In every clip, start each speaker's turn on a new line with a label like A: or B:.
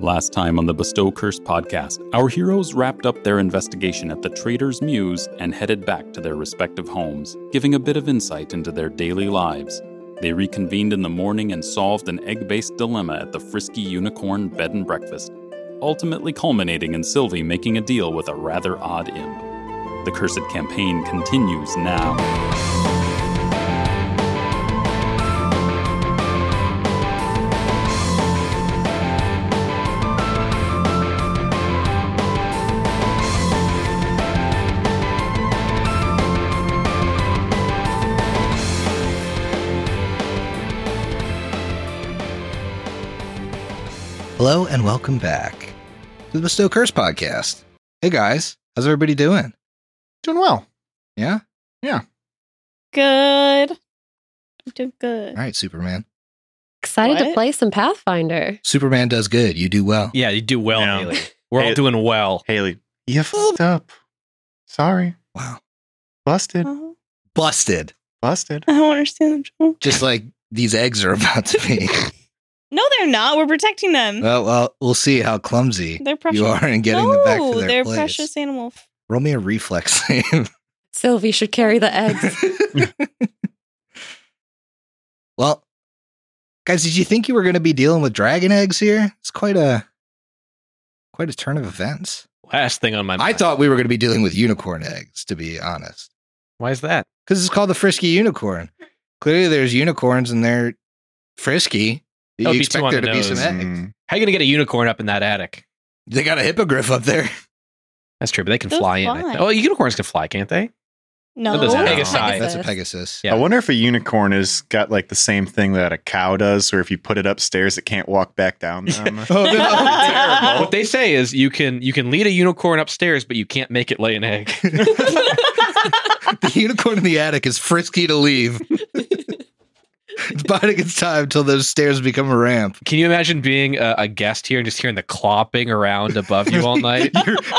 A: Last time on the Bestow Curse podcast, our heroes wrapped up their investigation at the Traitor's Mews and headed back to their respective homes, giving a bit of insight into their daily lives. They reconvened in the morning and solved an egg based dilemma at the Frisky Unicorn Bed and Breakfast, ultimately culminating in Sylvie making a deal with a rather odd imp. The Cursed campaign continues now.
B: And welcome back to the Bestow Curse podcast. Hey guys, how's everybody doing?
C: Doing well.
B: Yeah? Yeah.
D: Good. I'm doing good.
B: All right, Superman.
E: Excited to play some Pathfinder.
B: Superman does good. You do well.
F: Yeah, you do well,
C: Yeah.
F: Haley. We're all doing well.
C: Haley, you fucked up. Sorry.
B: Wow.
C: Busted.
D: Oh,
B: Busted.
C: Busted.
D: I don't understand the joke.
B: Just like these eggs are about to be.
D: No, they're not. We're protecting them.
B: well, well, we'll see how clumsy
D: they're precious.
B: you are in getting
D: no,
B: them back to their
D: they're
B: place.
D: precious animal.
B: Roll me a reflex save.
E: Sylvie should carry the eggs.
B: well, guys, did you think you were going to be dealing with dragon eggs here? It's quite a quite a turn of events.
F: Last thing on my
B: I thought we were going to be dealing with unicorn eggs, to be honest.
F: Why is that?
B: Because it's called the frisky unicorn. Clearly, there's unicorns and they're frisky.
F: That would
B: You
F: be too
B: expect there
F: the
B: to be some
F: nose.
B: eggs.
C: Mm.
F: How are you going to get a unicorn up in that attic?
B: They got a hippogriff up there.
F: That's true, but they can
D: They'll
F: fly in. I
D: fly.
F: think. Oh, unicorns can fly, can't they?
D: No,
F: doesn't
B: No,
F: Pegasus.
B: That's a Pegasus.
F: Yeah.
C: I wonder if a unicorn has got like the same thing that a cow does, where if you put it upstairs, it can't walk back down them.
B: Oh, no.
D: Terrible.
F: What they say is you can you can lead a unicorn upstairs, but you can't make it lay an egg.
B: the unicorn in the attic is frisky to leave. It's biding its time until those stairs become a ramp.
F: Can you imagine being a, a guest here and just hearing the clopping around above you all night?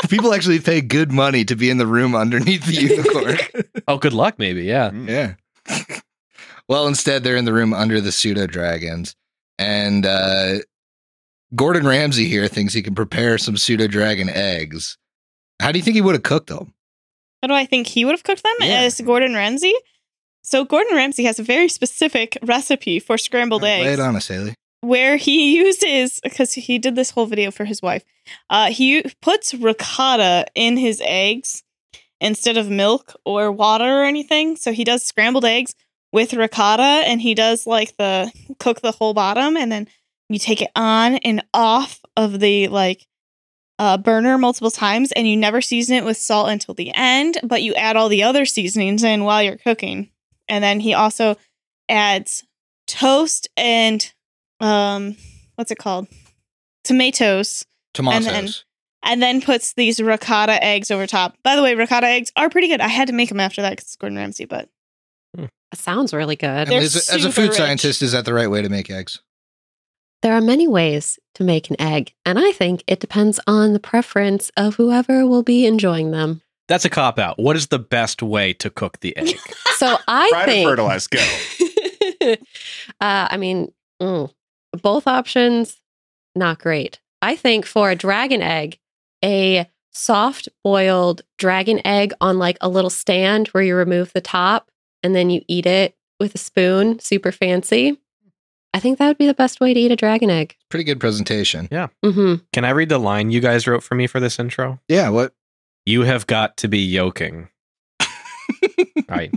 B: People actually pay good money to be in the room underneath the unicorn.
F: oh, good luck, maybe. Yeah.
C: Mm.
B: yeah. well, instead, they're in the room under the pseudo dragons. And uh, Gordon Ramsay here thinks he can prepare some pseudo dragon eggs. How do you think he would have cooked them?
D: How do I think he would have cooked them
B: Yeah.
D: as Gordon Ramsay? So Gordon Ramsay has a very specific recipe for scrambled
B: Lay
D: eggs.
B: it on us, Haley.
D: where he uses because he did this whole video for his wife. Uh, he puts ricotta in his eggs instead of milk or water or anything. So he does scrambled eggs with ricotta, and he does like the cook the whole bottom, and then you take it on and off of the like uh, burner multiple times, and you never season it with salt until the end, but you add all the other seasonings in while you're cooking, and then he also adds toast and um what's it called tomatoes
B: Tomatoes.
D: then- and then puts these ricotta eggs over top by the way ricotta eggs are pretty good i had to make them after that because it's gordon ramsay but
E: Sounds really good.
B: As, a, as a food
D: rich.
B: scientist, is that the right way to make eggs?
E: There are many ways to make an egg, and I think it depends on the preference of whoever will be enjoying them.
F: That's a cop out. What is the best way to cook the egg?
E: So I
C: Try to
E: think
C: fertilize. Go.
E: uh, I mean, mm, both options not great. I think for a dragon egg, a soft boiled dragon egg on like a little stand where you remove the top and then you eat it with a spoon, super fancy. I think that would be the best way to eat a dragon egg.
B: Pretty good presentation.
E: Yeah. Mm-hmm.
F: Can I read the line you guys wrote for me for this intro?
B: Yeah, what?
F: You have got to be yoking. All right.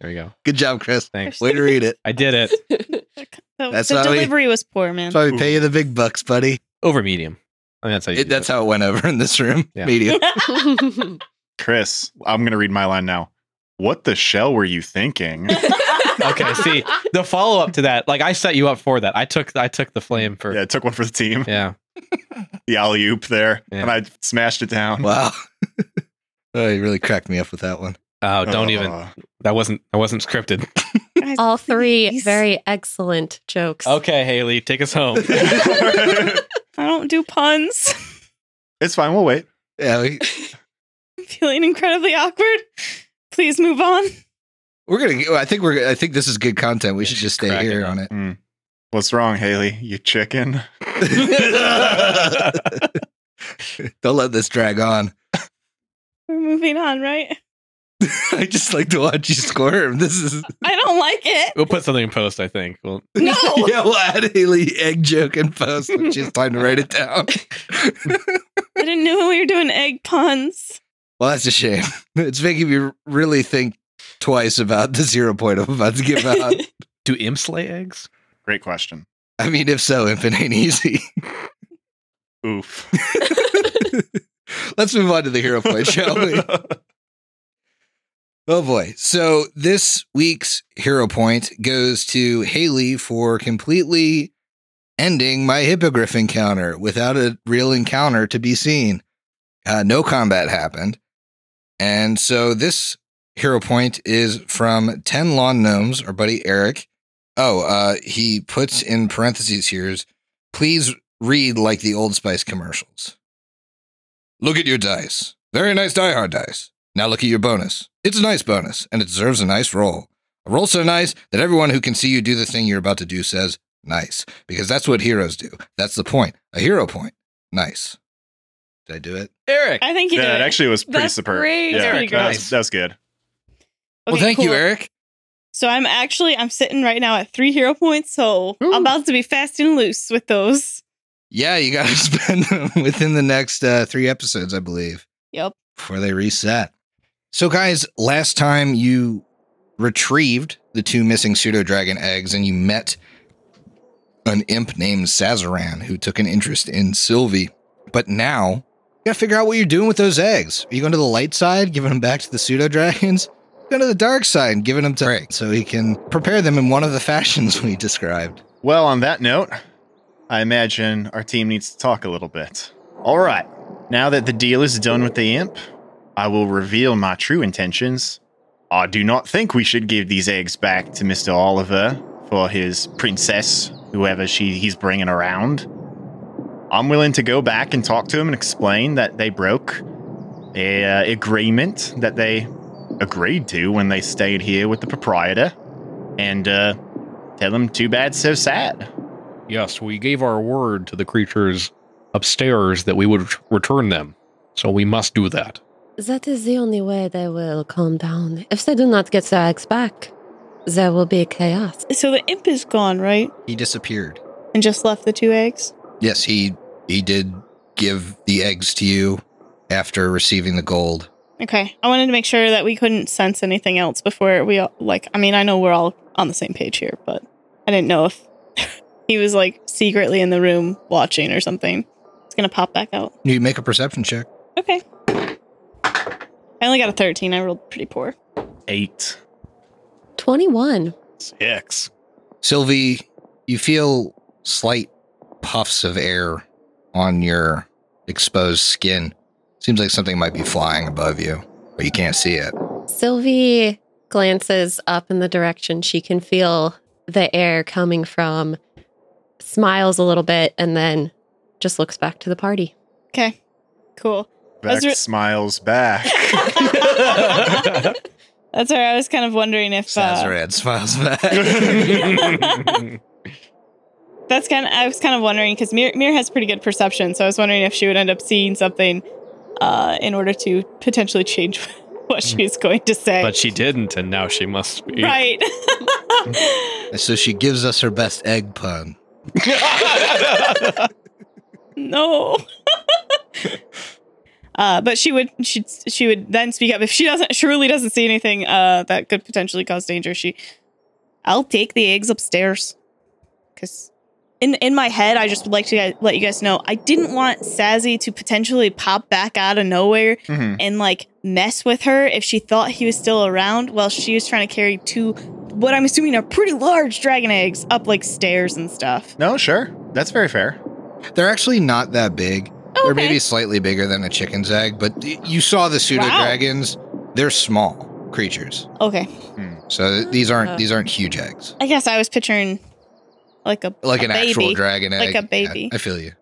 F: There you go.
B: Good job, Chris.
F: Thanks.
B: Way to read it.
F: I did it.
D: the,
B: That's
D: the
B: why we-
D: delivery was poor man
B: That's why we pay you the big bucks, buddy.
F: Over medium. I mean, that's how you
B: It, that's
F: it.
B: how it went over in this room.
F: Yeah.
B: Medium.
C: Chris, I'm going to read my line now. What the shell were you thinking?
F: Okay, see the follow up to that. Like I set you up for that. I took I took the flame for
C: yeah, I took one for the team.
F: yeah.
C: The alley oop there.
F: Yeah.
C: And I smashed it down.
B: Wow. oh, you really cracked me up with that one.
F: Oh, don't even.
C: Uh,
F: That wasn't that wasn't scripted.
D: Guys,
E: All three
D: please.
E: very excellent jokes.
F: Okay, Haley, take us home.
D: i don't do puns
C: it's fine. We'll wait.
B: Yeah, we,
D: i'm feeling incredibly awkward please move on
B: we're gonna. I think we're. I think this is good content. We should just stay
F: Crack it
B: here on it.
C: Hmm. What's wrong, Haley? You chicken?
B: Don't let this drag on.
D: We're moving on, right?
B: I just like to watch you squirm. This is
D: I don't like it.
F: we'll put something in post. I think. Well,
D: No.
B: yeah. We'll add Haley egg joke and post when she's time to write it down.
D: I didn't know we were doing egg puns.
B: Well, that's a shame. It's making me really think twice about the zero point I'm about to give out.
F: do imps lay eggs?
C: Great question.
B: I mean, if so, infant ain't easy.
C: Oof.
B: Let's move on to the hero point, shall we? Oh boy. So this week's hero point goes to Haley for completely ending my hippogriff encounter without a real encounter to be seen. Uh, no combat happened. And so this hero point is from 10 Lawn Gnomes, our buddy Eric. Oh, uh, he puts in parentheses here is please read like the Old Spice commercials. Look at your dice. Very nice Die Hard dice. Now look at your bonus. It's a nice bonus, and it deserves a nice roll. A roll so nice that everyone who can see you do the thing you're about to do says, nice. Because that's what heroes do. That's the point. A hero point. Nice. Did I do it?
F: Eric.
D: I think you
C: yeah,
D: did.
C: it actually was pretty
E: That's
C: superb.
E: great.
C: Yeah,
D: That's pretty
C: that,
F: good.
C: was, that was good.
B: well,
D: Okay,
B: thank you. Eric.
D: So I'm actually I'm sitting right now at three hero points, so
C: Ooh.
D: I'm about to be fast and loose with those.
B: Yeah, you got to spend them within the next uh, three episodes, I believe.
D: Yep.
B: before they reset. So, guys, last time you retrieved the two missing pseudo dragon eggs and you met an imp named Sazaran who took an interest in Sylvie. But now, you gotta figure out what you're doing with those eggs. Are you going to the light side, giving them back to the pseudo dragons? Going to the dark side and giving them to Rick so he can prepare them in one of the fashions we described.
C: Well, on that note, I imagine our team needs to talk a little bit. All right. Now that the deal is done with the imp, I will reveal my true intentions. I do not think we should give these eggs back to Mr. Oliver for his princess, whoever she he's bringing around. I'm willing to go back and talk to him and explain that they broke a uh, agreement that they agreed to when they stayed here with the proprietor, and uh, tell them too bad, so sad.
F: Yes, we gave our word to the creatures upstairs that we would return them. So we must do that.
E: That is the only way they will calm down. If they do not get their eggs back, there will be chaos.
D: So the imp is gone, right?
B: He disappeared.
D: And just left the two eggs.
B: Yes, he he did give the eggs to you after receiving the gold.
D: Okay. I wanted to make sure that we couldn't sense anything else before we all, like I mean, I know we're all on the same page here, but I didn't know if he was like secretly in the room watching or something. It's going to pop back out.
B: You make a perception check.
D: Okay. I only got a 13. I rolled pretty poor.
C: Eight.
E: 21.
C: Six.
B: Sylvie, you feel slight puffs of air on your exposed skin. Seems like something might be flying above you, but you can't see it.
E: Sylvie glances up in the direction she can feel the air coming from, smiles a little bit, and then just looks back to the party.
D: Okay. Cool.
C: Beck
D: Ezra-
C: smiles back.
D: That's where I was kind of wondering if uh,
B: Sazerad smiles back.
D: that's kind of I was kind of wondering because Mir, Mir has pretty good perception, so I was wondering if she would end up seeing something uh, in order to potentially change what she's going to say.
F: But she didn't, and now she must be.
D: right.
B: so she gives us her best egg pun.
D: no. uh, but she would she she would then speak up if she doesn't she really doesn't see anything uh, that could potentially cause danger. She, I'll take the eggs upstairs because. In, in my head, I just would like to guys- let you guys know I didn't want Sassy to potentially pop back out of nowhere
C: Mhm.
D: and like mess with her if she thought he was still around while she was trying to carry two what I'm assuming are pretty large dragon eggs up like stairs and stuff.
C: No, sure. That's very fair.
B: They're actually not that big. They're maybe slightly bigger than a chicken's egg, but y- you saw the pseudo dragons. They're small creatures.
D: Okay.
B: So th- these aren't
E: Uh.
B: these aren't huge eggs.
D: I guess I was picturing like a
B: Like
D: a
B: an actual
D: baby.
B: dragon egg.
D: Like a
B: Yeah,
D: baby.
B: I feel you.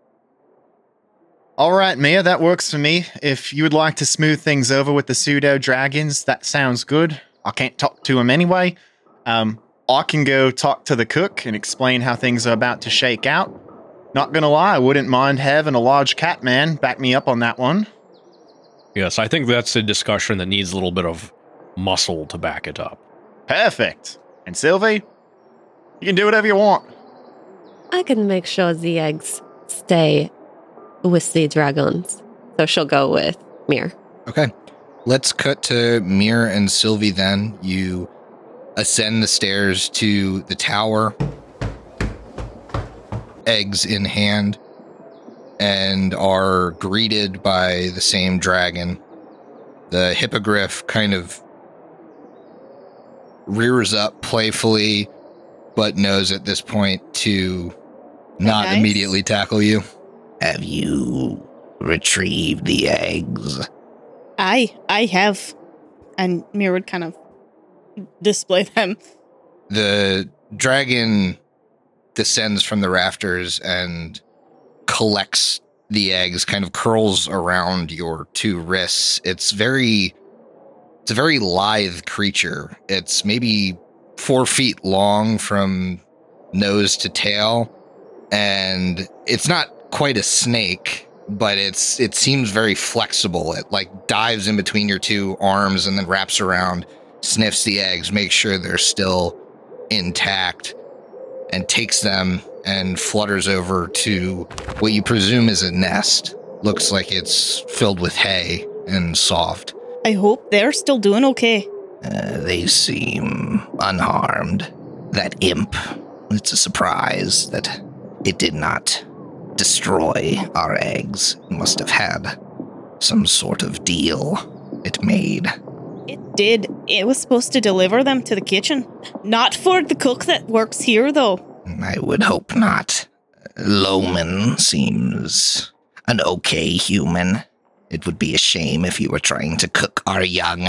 C: All right, Mia, that works for me. If you would like to smooth things over with the pseudo dragons, that sounds good. I can't talk to them anyway. Um, I can go talk to the cook and explain how things are about to shake out. Not gonna lie, I wouldn't mind having a large cat man back me up on that one.
F: Yes, I think that's a discussion that needs a little bit of muscle to back it up.
C: Perfect. And Sylvie, you can do whatever you want.
E: I can make sure the eggs stay with the dragons. So she'll go with Mir.
B: Okay. Let's cut to Mir and Sylvie then. You ascend the stairs to the tower, eggs in hand, and are greeted by the same dragon. The hippogriff kind of rears up playfully, but knows at this point to not
D: Nice.
B: immediately tackle you. Have you retrieved the eggs?
D: I I have, and Mir would kind of display them.
B: the dragon descends from the rafters and collects the eggs kind of curls around your two wrists it's very it's a very lithe creature it's maybe four feet long from nose to tail and it's not quite a snake but it's it seems very flexible it like dives in between your two arms and then wraps around sniffs the eggs, makes sure they're still intact, and takes them and flutters over to what you presume is a nest. Looks like it's filled with hay and soft.
D: I hope they're still doing okay.
B: Uh, they seem unharmed. That imp, it's a surprise that it did not destroy our eggs. It must have had some sort of deal it made.
D: It did. It was supposed to deliver them to the kitchen. Not for the cook that works here, though.
B: I would hope not. Loman seems an okay human. It would be a shame if you were trying to cook our young.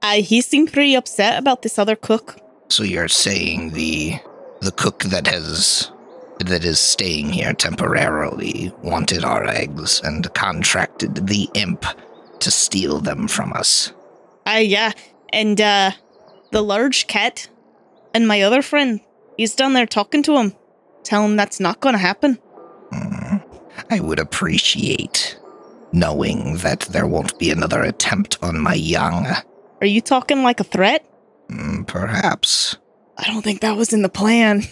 D: Uh, he seemed pretty upset about this other cook.
B: So you're saying the the cook that has that is staying here temporarily wanted our eggs and contracted the imp to steal them from us.
D: Uh, yeah. And, uh, the large cat and my other friend, he's down there talking to him. Tell him that's not gonna happen.
B: Hmm. I would appreciate knowing that there won't be another attempt on my young.
D: Are you talking like a threat?
B: Hmm, Perhaps.
D: I don't think that was in the plan.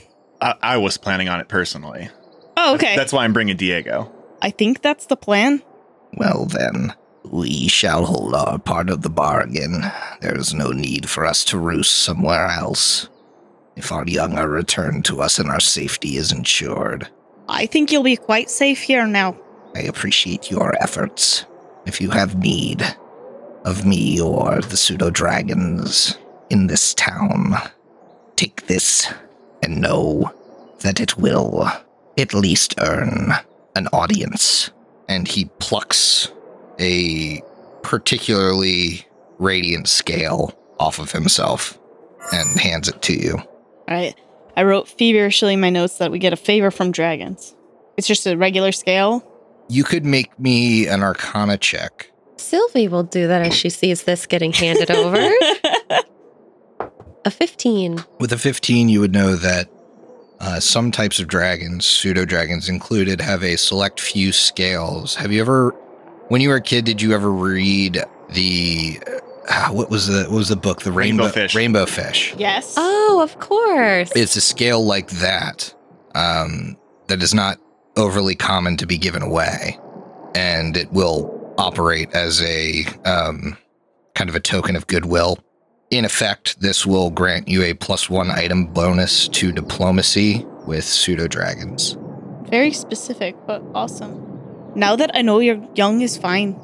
C: I, I was planning on it personally.
D: Oh, okay.
C: That's why I'm bringing Diego.
D: I think that's the plan.
B: Well, then, we shall hold our part of the bargain. There's no need for us to roost somewhere else. If our young are returned to us and our safety is ensured,
D: I think you'll be quite safe here now.
B: I appreciate your efforts. If you have need of me or the pseudo dragons in this town, take this and know that it will at least earn an audience. And he plucks a particularly radiant scale off of himself and hands it to you.
D: All right. I wrote feverishly in my notes that we get a favor from dragons. It's just a regular scale.
B: You could make me an arcana check.
E: Sylvie will do that as she sees this getting handed over. A 15.
B: With a 15, you would know that uh, some types of dragons, pseudo dragons included, have a select few scales. Have you ever, when you were a kid, did you ever read the uh, what was the what was the book? The
C: Rainbow
B: rainbow,
C: Fish.
B: Rainbow Fish.
D: yes.
E: Oh, of course.
B: It's a scale like that um, that is not overly common to be given away, and it will operate as a um, kind of a token of goodwill. In effect, this will grant you a plus one item bonus to diplomacy with pseudo dragons.
D: Very specific, but awesome. Now that I know your young is fine,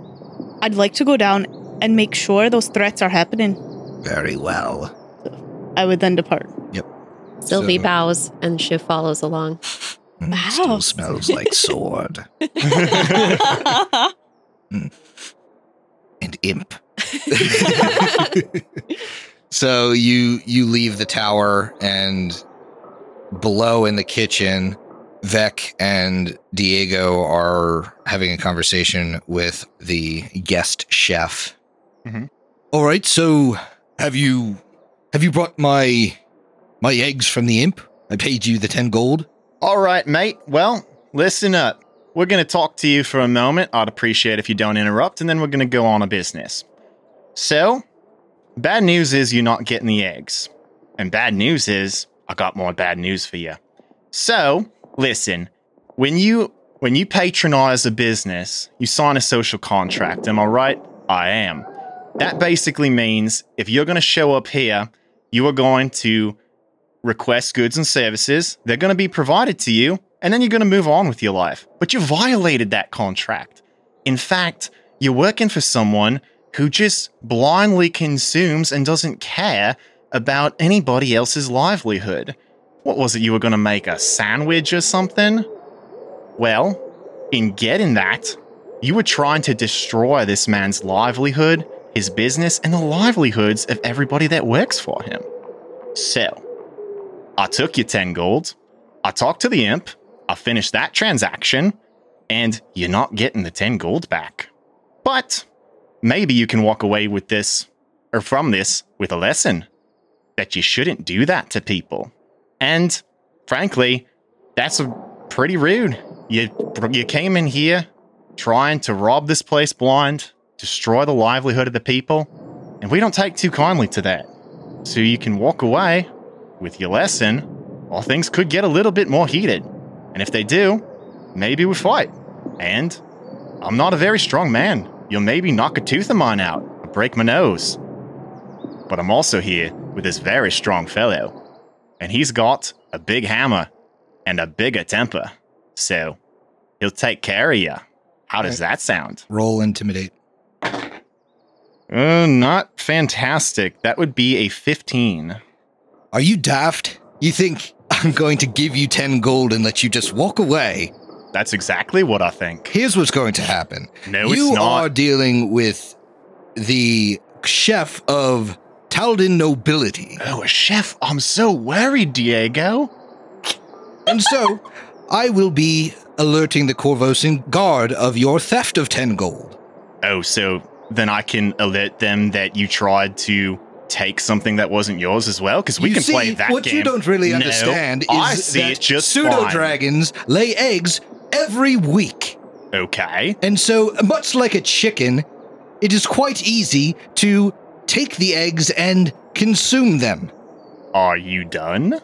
D: I'd like to go down and make sure those threats are happening.
B: Very well.
D: I would then depart. Yep.
E: Sylvie
B: So-
E: bows and she follows along.
B: Mm,
D: Wow.
B: Still smells like sword and imp. so you you leave the tower and below in the kitchen Vex and Diego are having a conversation with the guest chef.
C: Mhm.
B: All right, so have you have you brought my my eggs from the imp? I paid you the 10 gold.
C: All right, mate. Well, listen up. We're going to talk to you for a moment. I'd appreciate if you don't interrupt, and then we're going to go on a business. So, bad news is you're not getting the eggs. And bad news is I got more bad news for you. So, listen, when you when you patronize a business, you sign a social contract. Am I right? I am. That basically means if you're going to show up here, you are going to request goods and services. They're going to be provided to you, and then you're going to move on with your life. But you violated that contract. In fact, you're working for someone who just blindly consumes and doesn't care about anybody else's livelihood. What was it you were going to make a sandwich or something? Well, in getting that, you were trying to destroy this man's livelihood, his business, and the livelihoods of everybody that works for him. So, I took your 10 gold, I talked to the imp, I finished that transaction, and you're not getting the 10 gold back. But maybe you can walk away with this, or from this, with a lesson that you shouldn't do that to people. And frankly, that's pretty rude. You you came in here trying to rob this place blind, destroy the livelihood of the people, and we don't take too kindly to that. So you can walk away with your lesson, or things could get a little bit more heated. And if they do, maybe we fight. And I'm not a very strong man. You'll maybe knock a tooth of mine out, or break my nose. But I'm also here with this very strong fellow, and he's got a big hammer and a bigger temper. So he'll take care of you. How does that sound?
B: Roll intimidate.
C: Uh, not fantastic. That would be a 15.
B: Are you daft? You think I'm going to give you 10 gold and let you just walk away?
C: That's exactly what I think.
B: Here's what's going to happen.
C: No,
B: you
C: it's not.
B: are dealing with the chef of Taldan nobility.
C: Oh, a chef. I'm so worried, Diego.
B: And so I will be alerting the Korvosan guard of your theft of 10 gold.
C: Oh, so then I can alert them that you tried to take something that wasn't yours as well? Because we
B: you
C: can
B: see,
C: play that
B: what
C: game.
B: you don't really
C: No,
B: understand is
C: I see
B: that
C: just
B: pseudo dragons lay eggs every week.
C: Okay.
B: And so, much like a chicken, it is quite easy to take the eggs and consume them.
C: Are you done?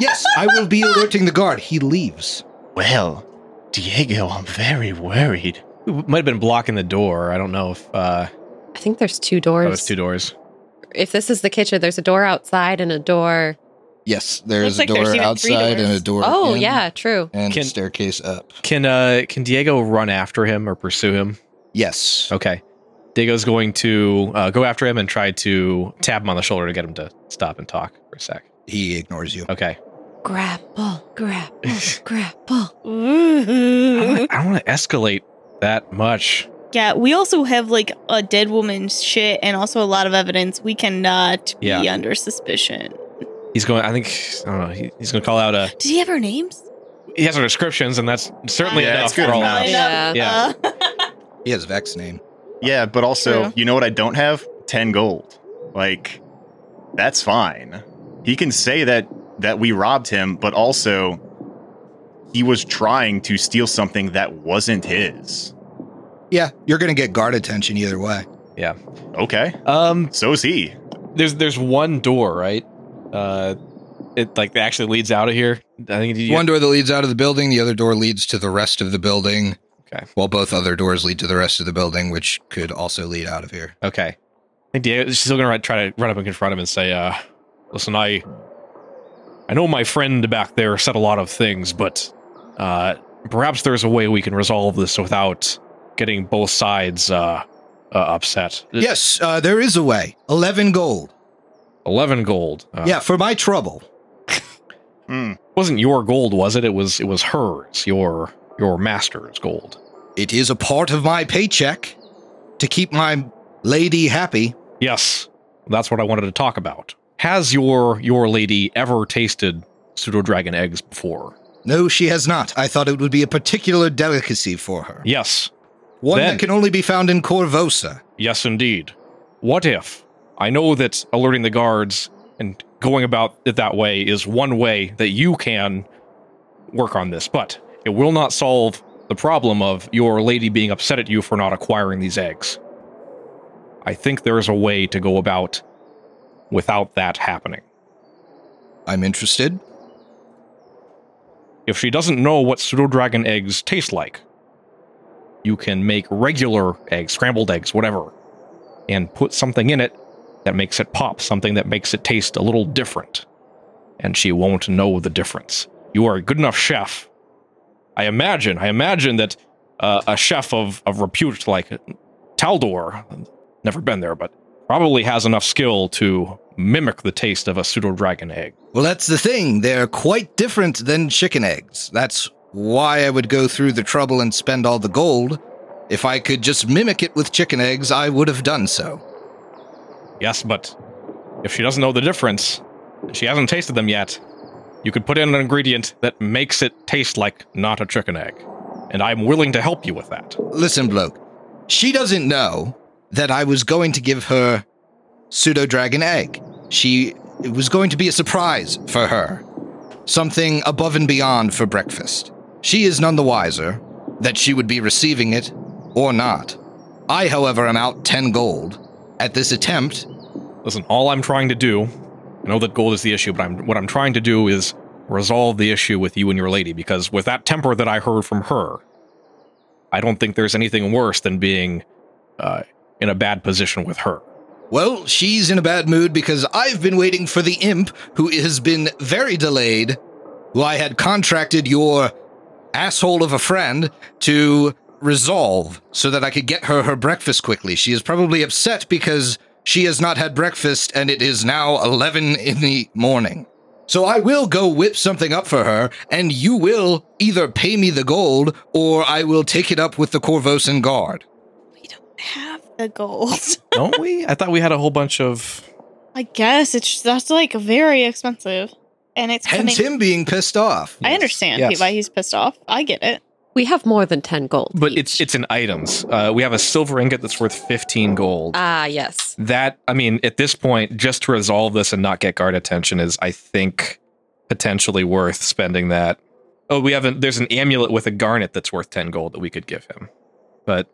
B: Yes, I will be alerting the guard. He leaves.
C: Well, Diego, I'm very worried.
F: We might have been blocking the door. I don't know if uh,
E: I think there's two doors.
F: it's two doors.
E: If this is the kitchen, there's a door outside and a door.
B: Yes, there is
D: Looks
B: a
D: like there's
B: door
D: even three
B: outside and a
D: doors.
B: door.
E: Oh,
B: in
E: yeah, true.
B: And
F: Can-
B: staircase up.
F: Can uh can Diego run after him or pursue him?
B: Yes.
F: Okay. Diego's going to uh, go after him and try to tap him on the shoulder to get him to stop and talk for a sec.
B: He ignores you.
F: Okay.
E: Grapple, grapple, grapple.
F: I
D: Ooh.
F: don't, I don't want to escalate that much.
D: Yeah, we also have like a dead woman's shit and also a lot of evidence. We cannot be
F: Yeah.
D: under suspicion.
F: He's going. I think I don't know. He, he's going to call out a.
D: Did he have our names?
F: He has our descriptions, and that's certainly
C: Yeah,
F: enough
C: it's good
F: for all
C: enough.
F: of us.
E: Yeah.
F: Yeah.
B: He has Vex name.
C: Yeah, but also,
D: True.
C: you know what I don't have? 10 gold. Like, that's fine. He can say that that we robbed him, but also he was trying to steal something that wasn't his.
B: Yeah, you're going to get guard attention either way. Yeah.
C: Okay.
F: Um,
C: So is he.
F: there's there's one door, right? Uh, it like actually leads out of here. I think you,
B: One door that leads out of the building, the other door leads to the rest of the building.
F: Okay.
B: While both other doors lead to the rest of the building, which could also lead out of here.
F: Okay. I think Diego's still gonna try to run up and confront him and say, uh, listen, I I know my friend back there said a lot of things, but uh perhaps there's a way we can resolve this without getting both sides uh, uh upset.
B: Yes, uh, there is a way. 11 gold.
F: Eleven gold. Uh,
B: yeah, for my trouble.
C: Hmm.
F: wasn't your gold, was it? It was it was hers, your your master's gold.
B: It is a part of my paycheck to keep my lady happy.
F: Yes, that's what I wanted to talk about. Has your your lady ever tasted pseudo dragon eggs before?
B: No, she has not. I thought it would be a particular delicacy for her.
F: Yes,
B: One
F: Then-
B: that can only be found in Korvosa.
F: yes, indeed. What if I know that alerting the guards and going about it that way is one way that you can work on this, but it will not solve the problem of your lady being upset at you for not acquiring these eggs. I think there is a way to go about without that happening.
B: I'm interested.
F: If she doesn't know what pseudo dragon eggs taste like, you can make regular eggs, scrambled eggs, whatever, and put something in it that makes it pop, something that makes it taste a little different. And she won't know the difference. You are a good enough chef. I imagine, I imagine that uh, a chef of, of repute like Taldor, never been there, but probably has enough skill to mimic the taste of a pseudo dragon egg.
B: Well, that's the thing. They're quite different than chicken eggs. That's why I would go through the trouble and spend all the gold. If I could just mimic it with chicken eggs, I would have done so.
F: Yes, but if she doesn't know the difference, she hasn't tasted them yet, you could put in an ingredient that makes it taste like not a chicken egg. And I'm willing to help you with that.
B: Listen, bloke. She doesn't know that I was going to give her pseudo dragon egg. She it was going to be a surprise for her. Something above and beyond for breakfast. She is none the wiser that she would be receiving it or not. I, however, am out 10 gold. At this attempt,
F: Listen, all I'm trying to do, I know that gold is the issue, but I'm what I'm trying to do is resolve the issue with you and your lady because with that temper that I heard from her, I don't think there's anything worse than being uh, in a bad position with her.
B: well, she's in a bad mood because I've been waiting for the imp who has been very delayed, who I had contracted your asshole of a friend to resolve so that I could get her her breakfast quickly. She is probably upset because she has not had breakfast and it is now 11 in the morning. So I will go whip something up for her, and you will either pay me the gold or I will take it up with the Korvosan guard.
D: We don't have the gold.
F: Don't we? I thought we had a whole bunch of.
D: I guess it's that's like very expensive, and it's
B: Hence
D: coming-
B: him being pissed off.
D: I understand
F: Yes.
D: why he's pissed off. I get it.
E: We have more than 10 gold.
F: But
E: each.
F: it's it's in items. Uh, we have a silver ingot that's worth 15 gold.
E: Ah, yes.
F: that I mean, at this point, just to resolve this and not get guard attention is, I think, potentially worth spending that. Oh, we haven't. There's an amulet with a garnet that's worth ten gold that we could give him, but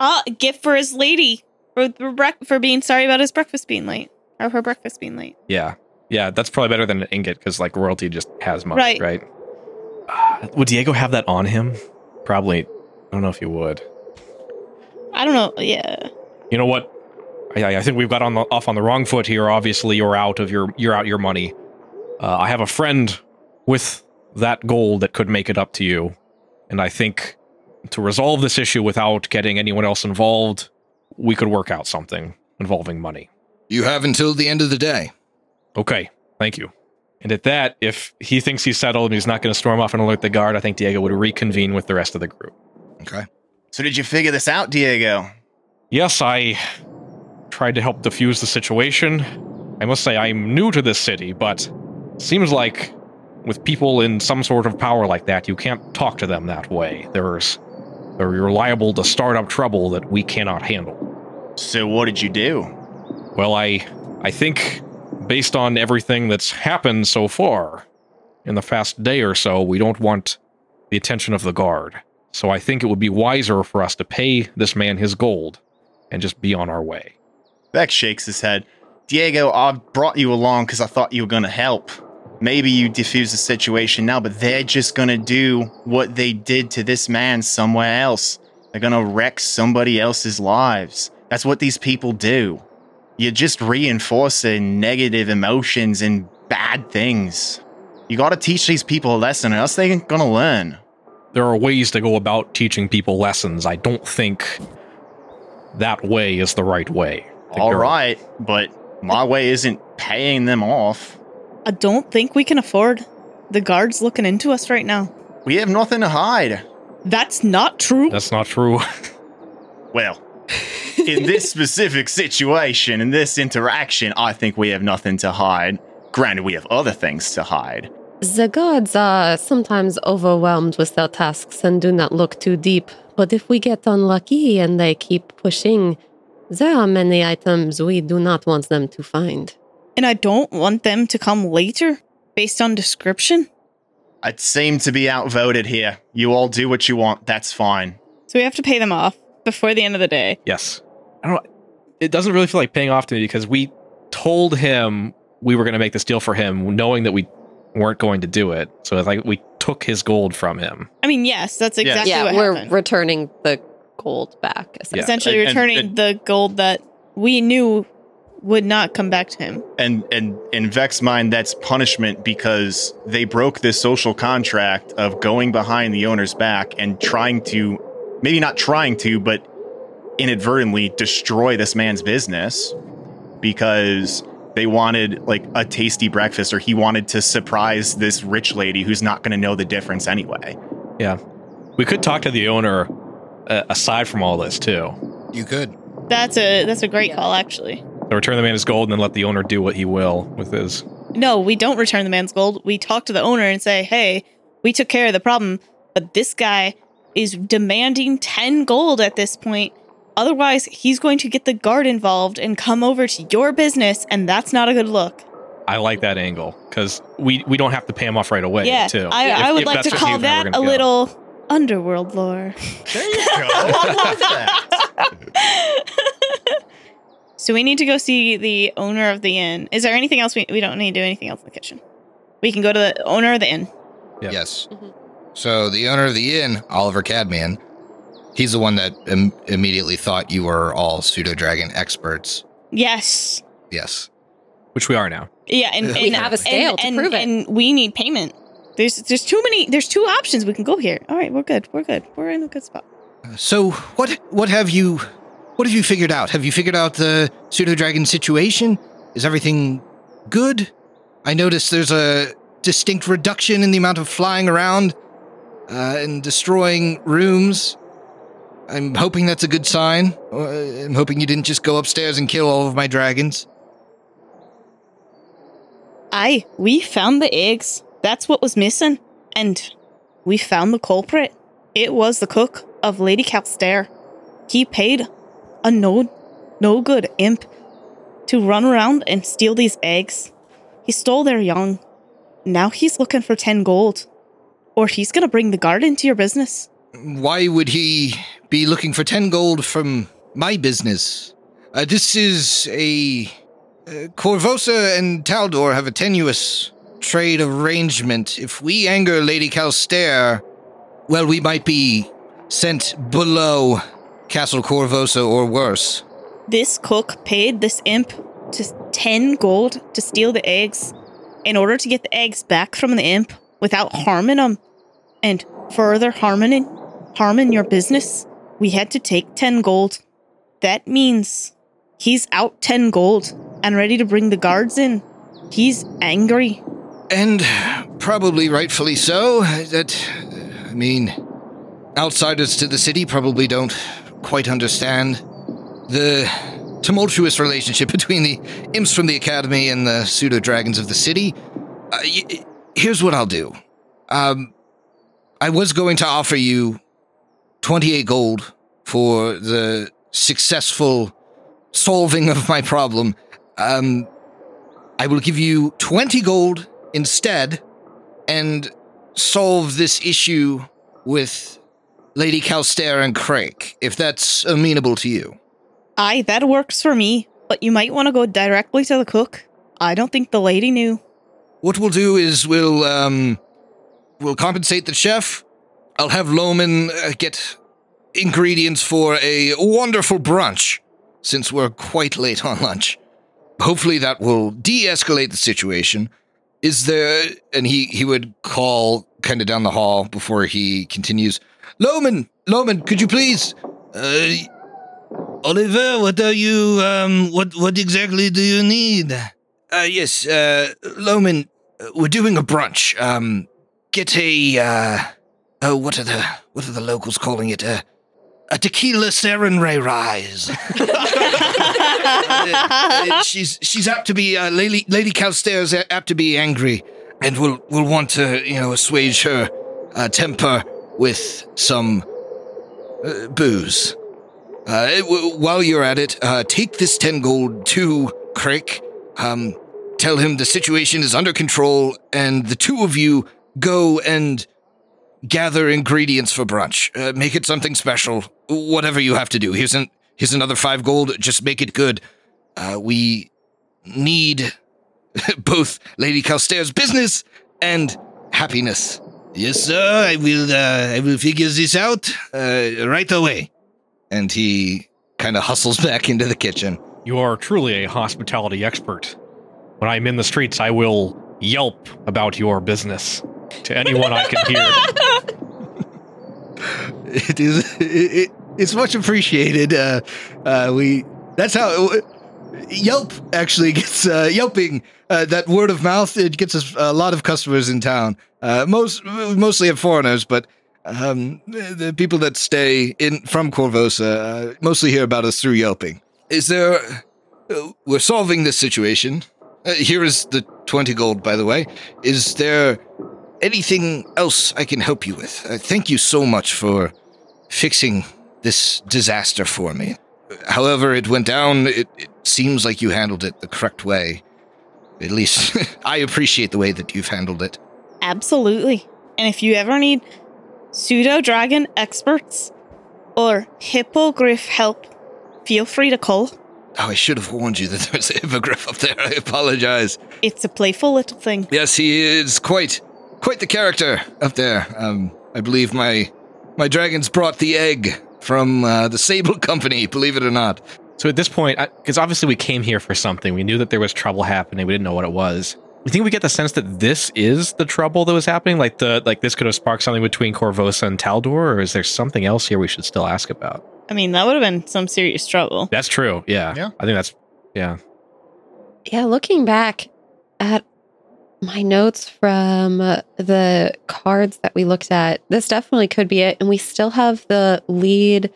D: Ah, gift for his lady for for, for being sorry about his breakfast being late or her breakfast being late.
F: yeah, yeah, that's probably better than an ingot because like royalty just has money,
D: Right.
F: right? Uh, would Diego have that on him? Probably. I don't know if you would.
D: I don't know. Yeah,
F: You know what? I, I think we've got on the, off on the wrong foot here. Obviously, you're out of your you're out your money. Uh, I have a friend with that gold that could make it up to you, and I think to resolve this issue without getting anyone else involved, we could work out something involving money.
B: You have until the end of the day.
F: Okay, thank you. And at that, if he thinks he's settled and he's not going to storm off and alert the guard, I think Diego would reconvene with the rest of the group.
B: Okay.
C: So did you figure this out, Diego?
F: Yes, I tried to help defuse the situation. I must say I'm new to this city, but seems like with people in some sort of power like that, you can't talk to them that way. There's they're liable to start up trouble that we cannot handle.
C: So what did you do?
F: Well, I I think based on everything that's happened so far in the past day or so, we don't want the attention of the guard. So I think it would be wiser for us to pay this man his gold and just be on our way.
C: Beck shakes his head. Diego, I brought you along because I thought you were going to help. Maybe you defuse the situation now, but they're just going to do what they did to this man somewhere else. They're going to wreck somebody else's lives. That's what these people do. You're just reinforcing negative emotions and bad things. You got to teach these people a lesson, or else they ain't going to learn.
F: There are ways to go about teaching people lessons. I don't think that way is the right way.
C: All right, All but my way isn't paying them off.
D: I don't think we can afford the guards looking into us right now.
C: We have nothing to hide.
D: That's not true.
F: That's not true.
C: Well, in this specific situation, in this interaction, I think we have nothing to hide. Granted, we have other things to hide.
E: The gods are sometimes overwhelmed with their tasks and do not look too deep. But if we get unlucky and they keep pushing, there are many items we do not want them to find.
D: and I don't want them to come later based on description.
C: I seem to be outvoted here. You all do what you want. That's fine.
D: So we have to pay them off before the end of the day.
F: Yes. I don't. It doesn't really feel like paying off to me because we told him we were going to make this deal for him, knowing that we weren't going to do it. So it's like we took his gold from him.
D: I mean, yes, that's
C: Yeah.
D: exactly
E: yeah,
D: what
E: we're
D: happened.
E: returning the gold back. essentially.
D: Essentially
C: And- and-
D: returning
C: and-
D: the gold that we knew would not come back to him.
C: And and in Vex's mind, that's punishment because they broke this social contract of going behind the owner's back and trying to, maybe not trying to, but inadvertently destroy this man's business because they wanted like a tasty breakfast or he wanted to surprise this rich lady who's not going to know the difference anyway. Yeah.
F: We could talk to the owner uh, aside from all this too.
B: You could.
D: That's a that's a great
E: Yeah.
D: call, actually.
F: So return the man his gold and then let the owner do what he will with his.
D: No, we don't return the man's gold. We talk to the owner and say, "Hey, we took care of the problem, but this guy is demanding 10 gold at this point. Otherwise, he's going to get the guard involved and come over to your business, and that's not a good look."
F: I like that angle because we we don't have to pay him off right away.
D: yeah,
F: too.
D: I,
F: If-
D: I would like to call
F: you and I
D: that a
F: go.
D: little underworld lore.
C: There you go. I love that.
D: So we need to go see the owner of the inn. Is there anything else we, we don't need to do anything else in the kitchen? We can go to the owner of the inn.
F: Yeah.
B: Yes.
E: Mhm.
B: So the owner of the inn, Oliver Cadman, he's the one that Im- immediately thought you were all pseudo dragon experts.
D: Yes.
B: Yes.
F: which we are now.
D: Yeah, and,
B: We
E: have a scale
D: and,
E: to
D: and,
E: prove it.
D: and we need payment. There's there's too many. There's two options. We can go here. All right, we're good. We're good. We're in a good spot.
B: So what what have you what have you figured out? Have you figured out the pseudo dragon situation? Is everything good? I noticed there's a distinct reduction in the amount of flying around uh, and destroying rooms. I'm hoping that's a good sign. Uh, I'm hoping you didn't just go upstairs and kill all of my dragons.
D: Aye, we found the eggs. That's what was missing, and we found the culprit. It was the cook of Lady Calstair. He paid a no no good imp to run around and steal these eggs. He stole their young. Now he's looking for 10 gold. Or he's gonna bring the guard into your business.
B: Why would he be looking for 10 gold from my business? Uh, this is a. Uh, Korvosa and Taldor have a tenuous trade arrangement. If we anger Lady Calstair, well, we might be sent below Castle Korvosa or worse.
D: This cook paid this imp to 10 gold to steal the eggs in order to get the eggs back from the imp without harming them and further harming harming your business. We had to take 10 gold. That means he's out 10 gold and ready to bring the guards in. He's angry.
B: And probably rightfully so. That, I mean, outsiders to the city probably don't quite understand the tumultuous relationship between the imps from the academy and the pseudo dragons of the city. Uh, y- here's what I'll do. Um, I was going to offer you 28 gold for the successful solving of my problem. Um, I will give you 20 gold instead and solve this issue with Lady Calstair and Craig, if that's amenable to you.
D: Aye, that works for me, but you might want to go directly to the cook. I don't think the lady knew.
B: What we'll do is we'll um we'll compensate the chef. I'll have Loman uh, get ingredients for a wonderful brunch since we're quite late on lunch. Hopefully that will de-escalate the situation. Is there and he he would call kind of down the hall before he continues. Loman, Loman, could you please uh Oliver, what are you um what what exactly do you need? Uh, yes, uh, Loman, we're doing a brunch. Um, get a, uh, oh, what are the, what are the locals calling it? Uh, a tequila Serenray rise. Uh, she's, she's apt to be, uh, Lady, Lady Calstair's apt to be angry, and we'll, we'll want to, you know, assuage her, uh, temper with some, uh, booze. Uh, w- while you're at it, uh, take this 10 gold to Crick. Um, tell him the situation is under control and the two of you go and gather ingredients for brunch. Uh, make it something special. Whatever you have to do. Here's an here's another five gold. Just make it good. Uh, we need both Lady Calstair's business and happiness. Yes, sir. I will. Uh, I will figure this out uh, right away. And he kind of hustles back into the kitchen.
F: You are truly a hospitality expert. When I'm in the streets, I will yelp about your business to anyone I can hear.
B: It is. It, it, it's much appreciated. Uh, uh, we. That's how. Yelp actually gets uh, yelping. Uh, that word of mouth it gets us a lot of customers in town. Uh, most mostly of foreigners, but um, the, the people that stay in from Korvosa uh, mostly hear about us through yelping. Is there? Uh, we're solving this situation. Uh, here is the twenty gold, by the way. Is there anything else I can help you with? Uh, thank you so much for fixing this disaster for me. However, it went down. It, it seems like you handled it the correct way. At least I appreciate the way that you've handled it.
D: Absolutely. And if you ever need pseudo dragon experts or hippogriff help, feel free to call.
B: Oh, I should have warned you that there's a hippogriff up there. I apologize.
D: It's a playful little thing.
B: Yes, he is quite quite the character up there. Um, I believe my my dragons brought the egg from uh, the Sable Company. Believe it or not.
F: So at this point, because obviously we came here for something, we knew that there was trouble happening. We didn't know what it was. You think we get the sense that this is the trouble that was happening? Like the like this could have sparked something between Korvosa and Taldor, or is there something else here we should still ask about?
D: I mean, that would have been some serious trouble.
F: That's true. Yeah.
C: Yeah.
F: I think that's yeah.
E: Yeah, looking back at my notes from uh, the cards that we looked at, this definitely could be it. And we still have the lead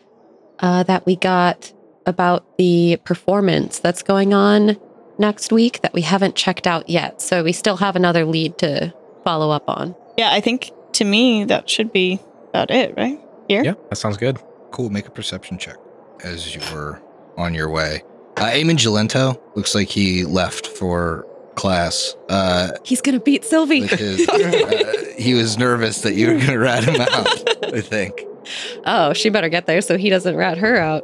E: uh, that we got about the performance that's going on next week that we haven't checked out yet. So we still have another lead to follow up on.
D: Yeah, I think to me that should be about it, right? Here?
F: Yeah, that sounds good.
B: Cool. Make a perception check as you were on your way. Uh, Eamon Gilento looks like he left for class. Uh,
E: He's going to beat Sylvie.
B: his, uh, he was nervous that you were going to rat him out. I think.
E: Oh, she better get there so he doesn't rat her out.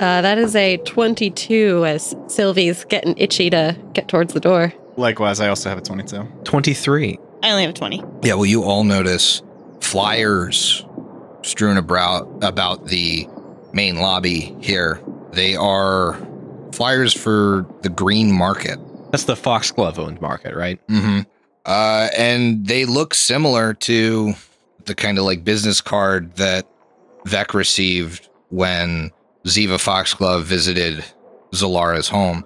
E: Uh, that is a 22 as Sylvie's getting itchy to get towards the door.
C: Likewise, I also have a 22.
F: Twenty three.
D: I only have a 20.
B: Yeah. Well, you all notice flyers strewn about about the main lobby here. They are flyers for the green market.
F: That's the Foxglove owned market, right?
B: Mm-hmm. Uh, and they look similar to the kind of like business card that Vex received when Ziva Foxglove visited Zellara's home.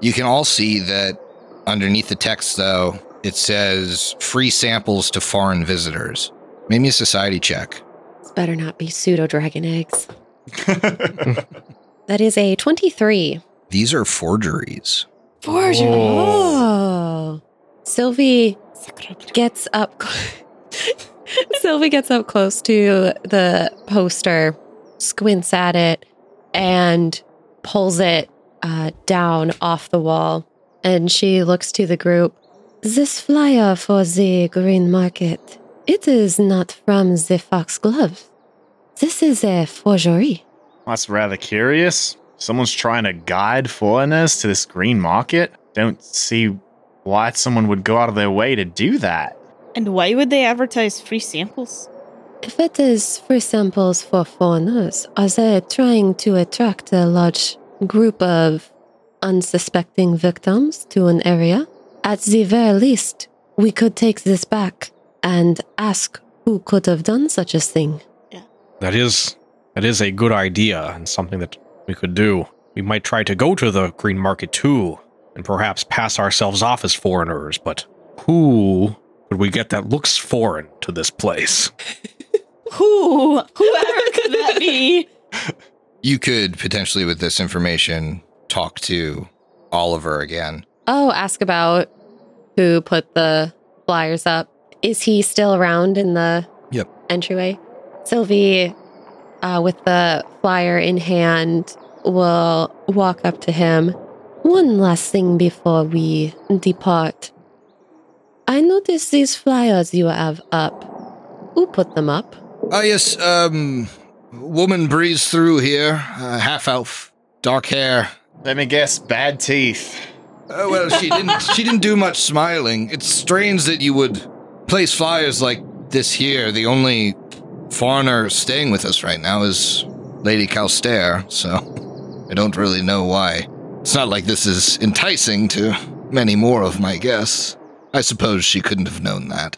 B: You can all see that underneath the text, though, it says free samples to foreign visitors. Make me a society check.
E: This better not be pseudo dragon eggs. That is a 23.
B: These are forgeries.
E: Forgery. Oh. Sylvie gets up. Sylvie gets up close to the poster, squints at it, and pulls it uh, down off the wall. And she looks to the group. This flyer for the green market, it is not from the Foxglove. This is a forgery.
C: That's rather curious. Someone's trying to guide foreigners to this green market. Don't see why someone would go out of their way to do that.
D: And why would they advertise free samples?
E: If it is free samples for foreigners, are they trying to attract a large group of unsuspecting victims to an area? At the very least, we could take this back and ask who could have done such a thing. Yeah.
F: That is that is a good idea and something that we could do. We might try to go to the green market too, and perhaps pass ourselves off as foreigners, but who could we get that looks foreign to this place?
D: Who? Whoever could that be?
B: You could potentially, with this information, talk to Oliver again.
E: Oh, ask about who put the flyers up. Is he still around in the
B: Yep.
E: entryway? Sylvie, uh, with the flyer in hand, will walk up to him. One last thing before we depart. I noticed these flyers you have up. Who put them up?
B: Ah, yes, um, woman breezed through here, uh, half elf, dark hair.
C: Let me guess, bad teeth.
B: Uh, well, she didn't. she didn't do much smiling. It's strange that you would place flyers like this here. The only foreigner staying with us right now is Lady Calstair, so I don't really know why. It's not like this is enticing to many more of my guests. I suppose she couldn't have known that.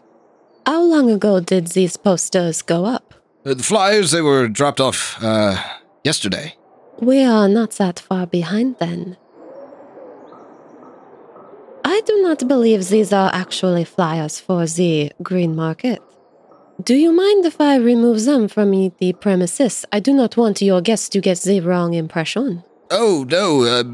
E: How long ago did these posters go up?
B: Uh, the flyers they were dropped off uh, yesterday.
E: We are not that far behind then. I do not believe these are actually flyers for the green market. Do you mind if I remove them from the premises? I do not want your guests to get the wrong impression.
B: Oh no! Uh,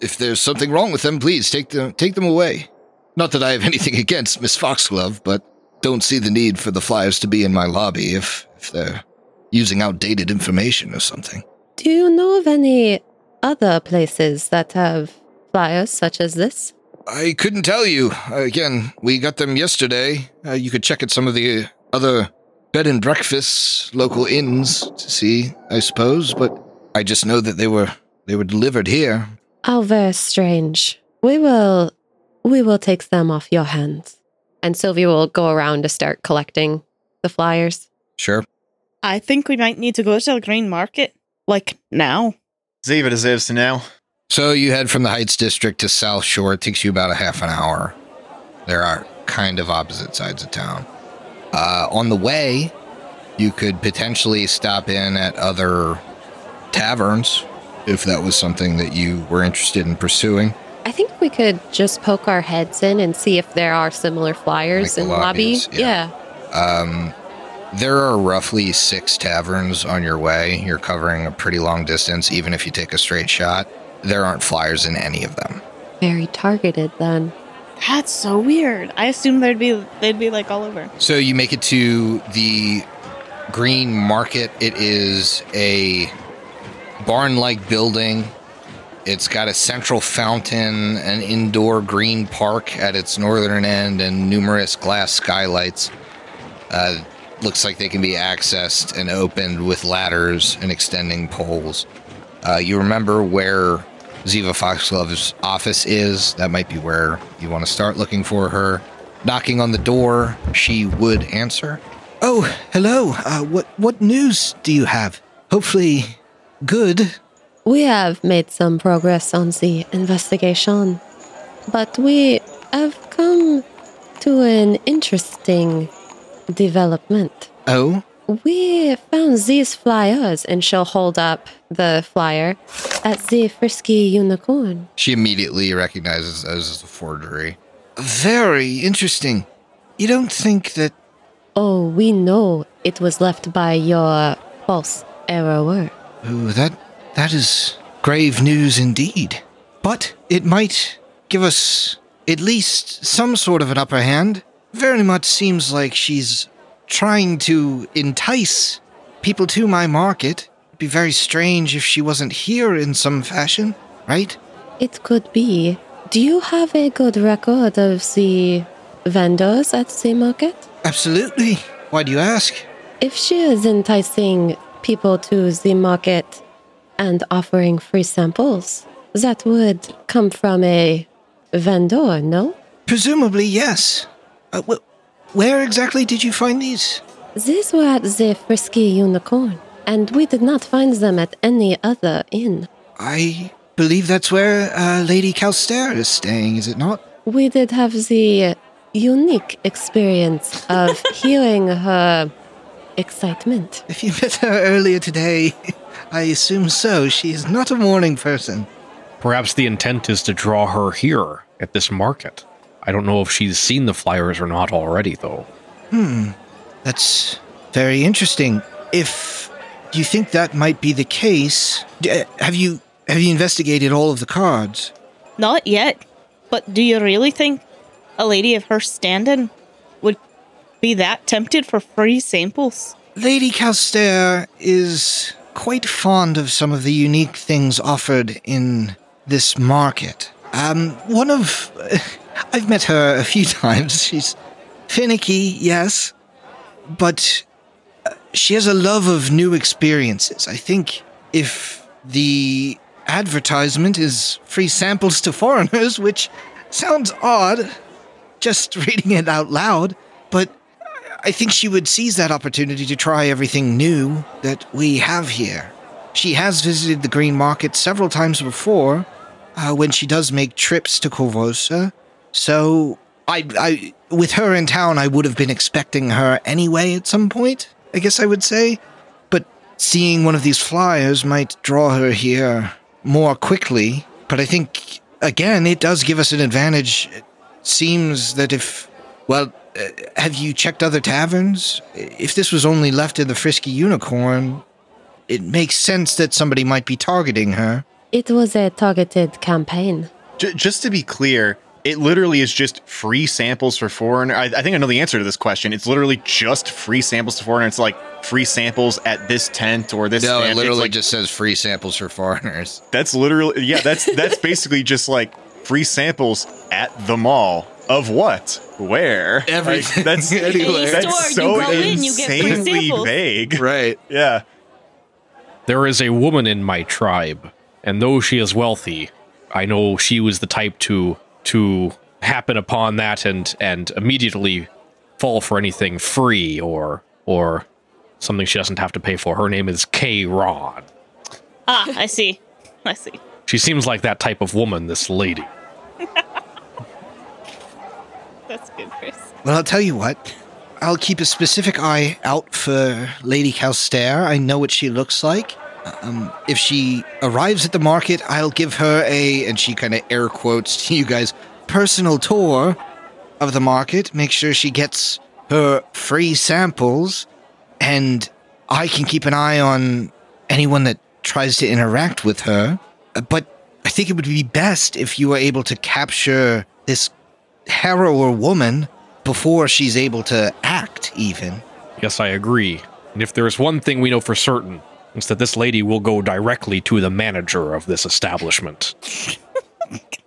B: if there's something wrong with them, please take them take them away. Not that I have anything against Miss Foxglove, but don't see the need for the flyers to be in my lobby if if they're using outdated information or something.
E: Do you know of any other places that have flyers such as this?
B: I couldn't tell you. Again, we got them yesterday. Uh, you could check at some of the other bed and breakfasts, local inns to see, I suppose, but I just know that they were they were delivered here.
E: How very strange. We will we will take them off your hands. And Sylvia will go around to start collecting the flyers.
B: Sure.
D: I think we might need to go to the green market. Like now.
C: Ziva deserves to know.
B: So you head from the Heights District to South Shore. It takes you about a half an hour. There are kind of opposite sides of town. Uh, on the way, you could potentially stop in at other taverns if that was something that you were interested in pursuing.
E: I think we could just poke our heads in and see if there are similar flyers
B: Like
E: in the lobby.
B: lobbies, yeah. Um, there are roughly six taverns on your way. You're covering a pretty long distance, even if you take a straight shot. There aren't flyers in any of them.
E: Very targeted then.
D: That's so weird. I assumed there'd be they'd be like all over.
B: So you make it to the Green Market. It is a barn like building. It's got a central fountain, an indoor green park at its northern end, and numerous glass skylights. Uh, looks like they can be accessed and opened with ladders and extending poles. Uh, you remember where Ziva Foxglove's office is? That might be where you want to start looking for her. Knocking on the door, she would answer. Oh, hello. Uh, what what news do you have? Hopefully, good.
E: We have made some progress on the investigation, but we have come to an interesting development.
B: Oh,
E: We found these flyers, and she'll hold up the flyer at the Frisky Unicorn.
B: she immediately recognizes as a forgery. Very interesting. You don't think that
E: Oh, we know it was left by your false error.
B: Ooh, that that is grave news indeed. But it might give us at least some sort of an upper hand. Very much seems like she's trying to entice people to my market. It'd be very strange if she wasn't here in some fashion, right?
E: It could be. Do you have a good record of the vendors at the market?
B: Absolutely. Why do you ask?
E: If she is enticing people to the market and offering free samples, that would come from a vendor, no?
B: Presumably, yes. Uh, wh- where exactly did you find these?
E: These were at the Frisky Unicorn, and we did not find them at any other inn.
B: I believe that's where uh, Lady Calstair is staying, is it not?
E: We did have the unique experience of hearing her excitement.
B: If you met her earlier today, I assume so. She is not a morning person.
F: Perhaps the intent is to draw her here at this market. I don't know if she's seen the flyers or not already, though.
B: Hmm. That's very interesting. If you think that might be the case, d- uh, have you have you investigated all of the cards?
D: Not yet. But do you really think a lady of her standing would be that tempted for free samples?
B: Lady Calstair is quite fond of some of the unique things offered in this market. Um, one of
G: I've met her a few times. She's finicky, yes, but uh, she has a love of new experiences. I think if the advertisement is free samples to foreigners, which sounds odd, just reading it out loud, but I think she would seize that opportunity to try everything new that we have here. She has visited the green market several times before uh, when she does make trips to Korvosa. So, I, I, with her in town, I would have been expecting her anyway at some point, I guess I would say. But seeing one of these flyers might draw her here more quickly. But I think, again, it does give us an advantage. It seems that if, well, uh, have you checked other taverns? If this was only left in the Frisky Unicorn, it makes sense that somebody might be targeting her.
E: It was a targeted campaign.
C: J- just to be clear, it literally is just free samples for foreigner. I, I think I know the answer to this question. It's literally just free samples to foreigner. It's like free samples at this tent or this.
B: No,
C: tent.
B: it literally
C: like,
B: just says free samples for foreigners.
C: That's literally yeah. That's that's basically just like free samples at the mall of what, where,
B: Everything.
C: Like, that's
B: Anywhere.
C: that's
D: Store, you
C: so
D: in, you
C: insanely vague.
B: Right.
C: Yeah.
F: There is a woman in my tribe, and though she is wealthy, I know she was the type to to happen upon that and and immediately fall for anything free or or something she doesn't have to pay for. Her name is Kay Ron.
D: Ah, I see. I see.
F: She seems like that type of woman, this lady.
D: That's good, Chris.
G: Well, I'll tell you what. I'll keep a specific eye out for Lady Calstair. I know what she looks like. Um, if she arrives at the market, I'll give her a, and she kind of air quotes to you guys, personal tour of the market. Make sure she gets her free samples, and I can keep an eye on anyone that tries to interact with her. Uh, But I think it would be best if you were able to capture this harrower woman before she's able to act, even.
F: Yes, I agree. And if there is one thing we know for certain, it's that this lady will go directly to the manager of this establishment.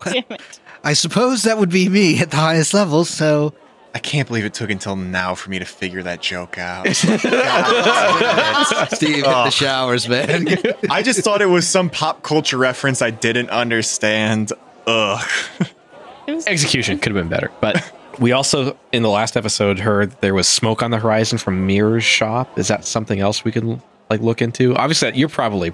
D: Damn it.
G: I suppose that would be me at the highest level, so
C: I can't believe it took until now for me to figure that joke out.
B: Steve hit
C: Oh.
B: the showers, man.
C: I just thought it was some pop culture reference I didn't understand. Ugh.
F: Execution could have been better, but we also in the last episode heard there was smoke on the horizon from Mirror's shop. Is that something else we can like look into? Obviously, you're probably,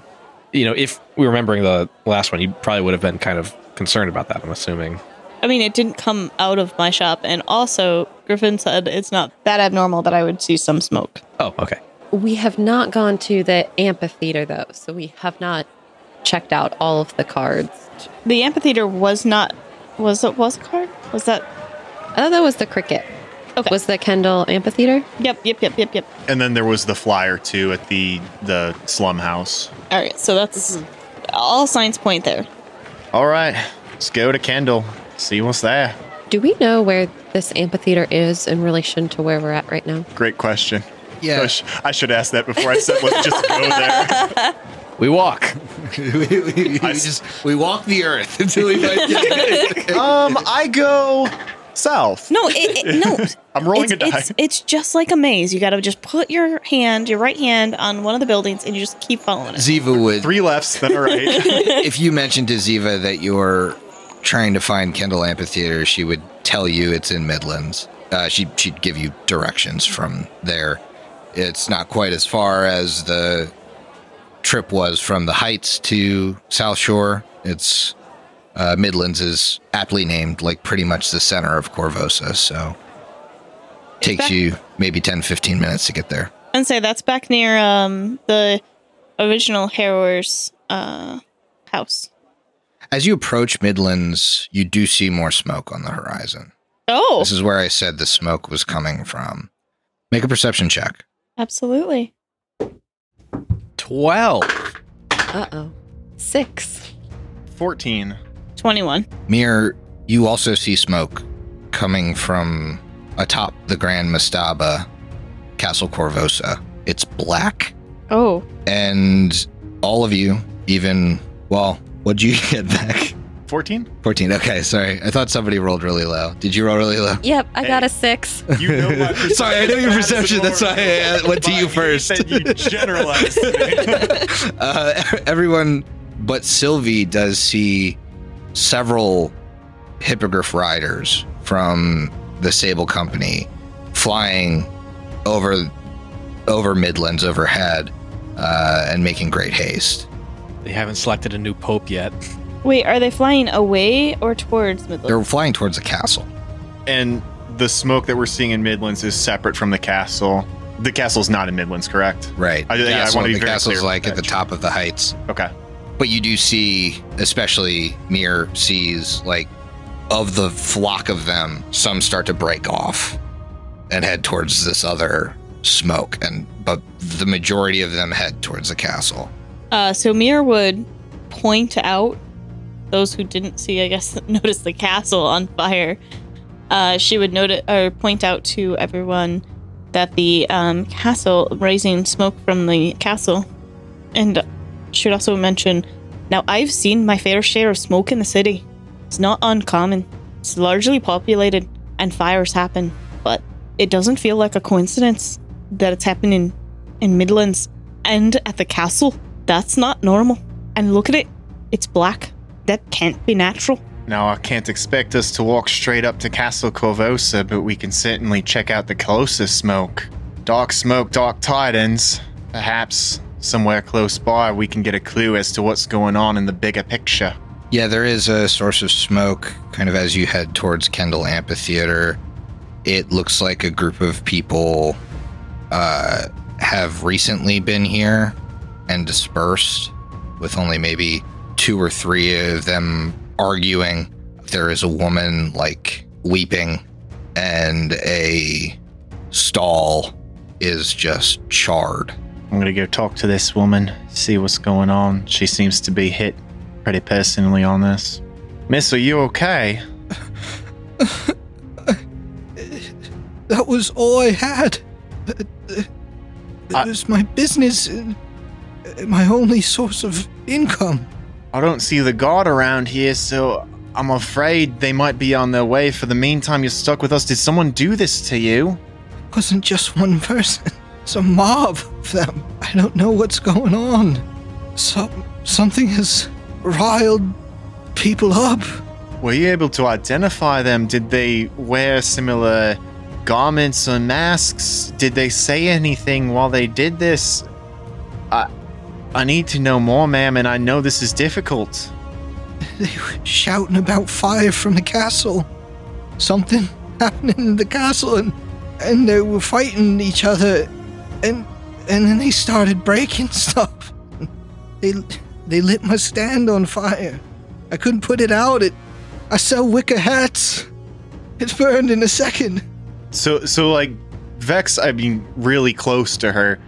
F: you know, if we're remembering the last one, you probably would have been kind of concerned about that. I'm assuming.
D: I mean, it didn't come out of my shop, and also Griffin said it's not that abnormal that I would see some smoke.
F: Oh, okay.
E: We have not gone to the amphitheater though, so we have not checked out all of the cards.
D: The amphitheater was not was it was a card? Was that
E: I thought that was the cricket.
D: Okay.
E: Was the Kendall amphitheater?
D: Yep, yep, yep, yep, yep.
C: And then there was the flyer too at the the slum house.
D: All right, so that's all signs point there.
C: All right, let's go to Kendall. See what's there.
E: Do we know where this amphitheater is in relation to where we're at right now?
C: Great question.
G: yeah.
C: I, sh- I should ask that before I said let's just go there.
F: We walk.
B: we, we- we just we walk the earth until we find it.
C: Um, I go south.
D: No, it, it, no.
C: I'm rolling
D: it's,
C: a die.
D: It's, it's just like a maze. You got to just put your hand, your right hand, on one of the buildings, and you just keep following it.
B: Ziva would
C: Three lefts, then a right.
B: if you mentioned to Ziva that you're trying to find Kendall Amphitheater, she would tell you it's in Midlands. Uh, she she'd give you directions from there. It's not quite as far as the trip was from the Heights to South Shore. It's uh, Midlands is aptly named, like pretty much the center of Korvosa. So takes
D: that-
B: you maybe 10, 15 minutes to get there.
D: And say that's back near um the original Harrower's uh house.
B: As you approach Midlands, you do see more smoke on the horizon.
D: Oh,
B: This is where I said the smoke was coming from. Make a perception check.
D: absolutely.
F: Twelve.
E: Uh oh. Six.
C: 14.
D: Twenty-one.
B: Mir, you also see smoke coming from atop the Grand Mastaba, Castle Korvosa. It's black,
D: Oh,
B: and all of you, even, well, what'd you get back?
C: 14?
B: 14. Okay, sorry. I thought somebody rolled really low. Did you roll really low?
E: Yep, I got a six.
C: You know my.
B: Sorry, I know your perception. That's why I went to you first.
C: said you generalized
B: uh, everyone but Sylvie does see several hippogriff riders from the Sable Company flying over over Midlands overhead uh, and making great haste.
F: They haven't selected a new pope yet.
D: Wait, are they flying away or towards Midlands?
B: They're flying towards the castle.
C: and the smoke that we're seeing in Midlands is separate from the castle. The castle's not in Midlands, correct?
B: Right.
C: I- yeah, I
B: Castle-
C: wanna be
B: the
C: very
B: castle's
C: clear
B: like at the
C: that.
B: top of the heights.
C: Okay.
B: But you do see, especially Mir sees, like, of the flock of them, some start to break off and head towards this other smoke. And but the majority of them head towards the castle.
D: Uh, so Mir would point out those who didn't see, I guess, notice the castle on fire. Uh, she would note it, or point out to everyone that the um, castle raising smoke from the castle, and should also mention. Now, I've seen my fair share of smoke in the city. It's not uncommon. It's largely populated, and fires happen. But it doesn't feel like a coincidence that it's happening in Midlands and at the castle. That's not normal. And look at it. It's black. That can't be natural.
C: Now, I can't expect us to walk straight up to Castle Korvosa, but we can certainly check out the closest smoke. Dark smoke, dark tidings. Perhaps somewhere close by we can get a clue as to what's going on in the bigger picture.
B: Yeah, there is a source of smoke kind of as you head towards Kendall Amphitheater. It looks like a group of people uh, have recently been here and dispersed, with only maybe two or three of them arguing. There is a woman like weeping, and a stall is just charred.
C: I'm gonna go talk to this woman, see what's going on. She seems to be hit pretty personally on this. Miss, are you okay?
G: That was all I had. It
C: I-
G: was my business, my only source of income.
C: I don't see the guard around here, so I'm afraid they might be on their way. For the meantime, you're stuck with us. Did someone do this to you?
G: It wasn't just one person. It's a mob of them. I don't know what's going on. Some something has riled people up.
C: Were you able to identify them? Did they wear similar garments or masks? Did they say anything while they did this? I I need to know more, ma'am, and I know this is difficult.
G: They were shouting about fire from the castle. Something happening in the castle, and and they were fighting each other, and and then they started breaking stuff. They they lit my stand on fire. I couldn't put it out. It I sell wicker hats. It burned in a second.
C: So so like Vex, I mean, really close to her.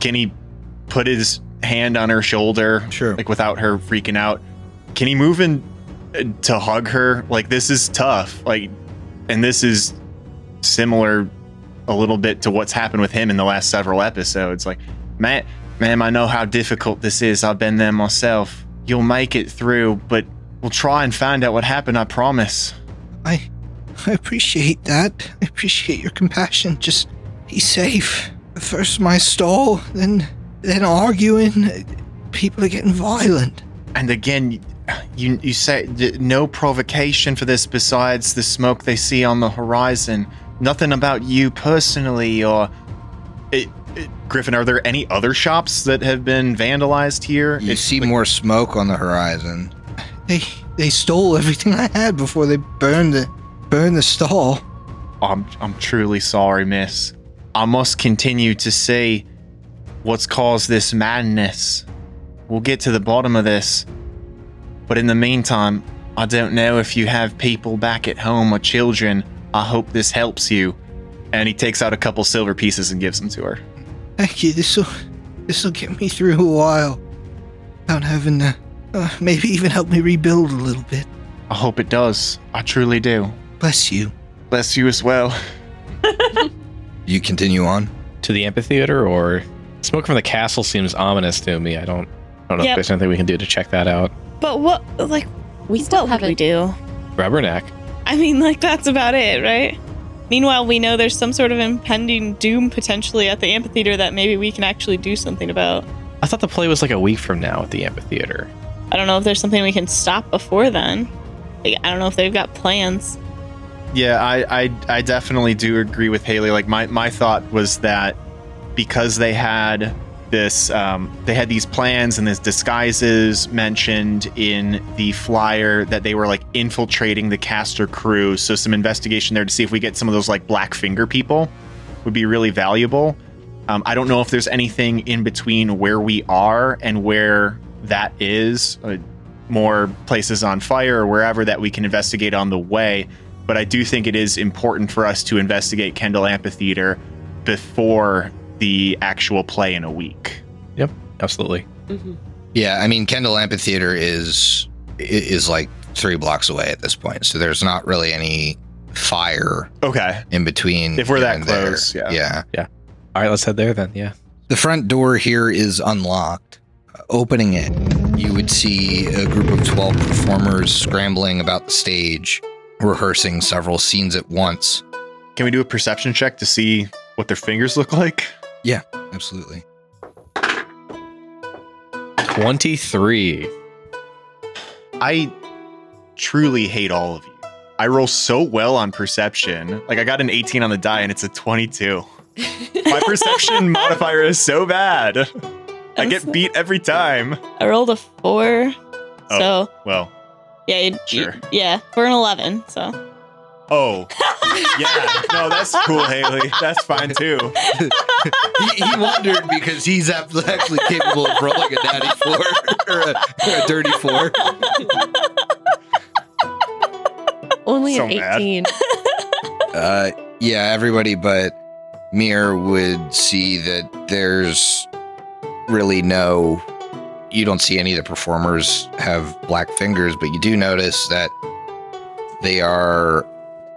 C: Can he put his hand on her shoulder?
B: Sure.
C: Like without her freaking out. Can he move in uh, to hug her? Like this is tough. Like, and this is similar a little bit to what's happened with him in the last several episodes. Like, man, ma'am, I know how difficult this is. I've been there myself. You'll make it through, but we'll try and find out what happened. I promise.
G: I I appreciate that. I appreciate your compassion. Just be safe. First my stall, then then arguing. People are getting violent.
C: And again, you you say no provocation for this besides the smoke they see on the horizon. Nothing about you personally, or it, it- Griffin. Are there any other shops that have been vandalized here?
B: You
C: It's
B: see
C: like-
B: more smoke on the horizon.
G: They they stole everything I had before they burned the burned the stall.
C: I'm I'm truly sorry, Miss. I must continue to see what's caused this madness. We'll get to the bottom of this. But in the meantime, I don't know if you have people back at home or children. I hope this helps you. And he takes out a couple silver pieces and gives them to her.
G: Thank you. This will this will get me through a while. Without having to uh, maybe even help me rebuild a little bit.
C: I hope it does. I truly do.
G: Bless you.
C: Bless you as well.
B: You continue on.
F: To the amphitheater or smoke from the castle seems ominous to me. I don't I don't know
D: Yep.
F: if there's anything we can do to check that out.
D: But what, like,
E: We still
D: What would we
E: haven't.
D: do?
F: Grab her neck.
D: I mean, like that's about it, right? Meanwhile, we know there's some sort of impending doom potentially at the amphitheater that maybe we can actually do something about.
F: I thought the play was like a week from now at the amphitheater.
D: I don't know if there's something we can stop before then. Like, I don't know if they've got plans.
C: Yeah, I, I I definitely do agree with Haley. Like my my thought was that because they had this um, they had these plans and these disguises mentioned in the flyer that they were like infiltrating the caster crew. So some investigation there to see if we get some of those like black finger people would be really valuable. Um, I don't know if there's anything in between where we are and where that is. Uh, more places on fire or wherever that we can investigate on the way but I do think it is important for us to investigate Kendall Amphitheater before the actual play in a week.
F: Yep, absolutely.
E: Mhm.
B: Yeah, I mean Kendall Amphitheater is is like three blocks away at this point, so there's not really any fire
C: Okay.
B: in between.
C: If we're that
B: and there.
C: close, yeah.
B: yeah.
F: All right, let's head there then. Yeah.
B: The front door here is unlocked. Opening it, you would see a group of 12 performers scrambling about the stage, rehearsing several scenes at once.
C: Can we do a perception check to see what their fingers look like?
B: Yeah, absolutely.
F: 23.
C: I truly hate all of you. I roll so well on perception. Like I got an 18 on the die and it's a 22. My perception modifier is so bad. I
D: I'm
C: get
D: so-
C: beat every time.
D: I rolled a four,
C: Oh.
D: so
C: Well,
D: yeah, you,
C: Sure.
D: you- yeah, we're an eleven. So
C: oh. Yeah. No, that's cool, Haley. That's fine too.
B: he, he wondered because he's actually capable of rolling a natty four or a, or a dirty four.
E: Only
C: So
E: an
C: mad.
E: 18.
B: Uh, yeah, everybody but Mir would see that there's really no. You don't see any of the performers have black fingers, but you do notice that they are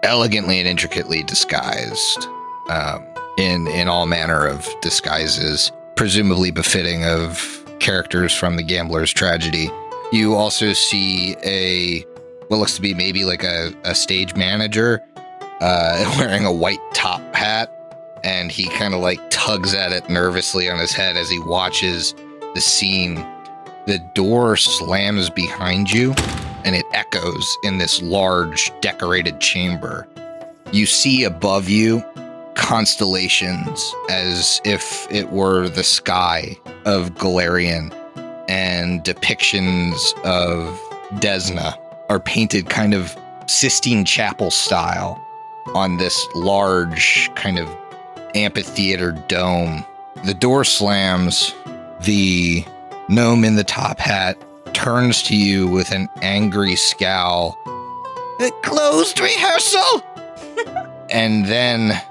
B: elegantly and intricately disguised um, in in all manner of disguises, presumably befitting of characters from the Gambler's Tragedy. You also see a what looks to be maybe like a, a stage manager uh, wearing a white top hat, and he kind of like tugs at it nervously on his head as he watches the scene. The door slams behind you, and it echoes in this large decorated chamber. You see above you constellations as if it were the sky of Golarion, and depictions of Desna are painted kind of Sistine Chapel style on this large kind of amphitheater dome. The door slams. The gnome in the top hat turns to you with an angry scowl. A closed rehearsal? and then,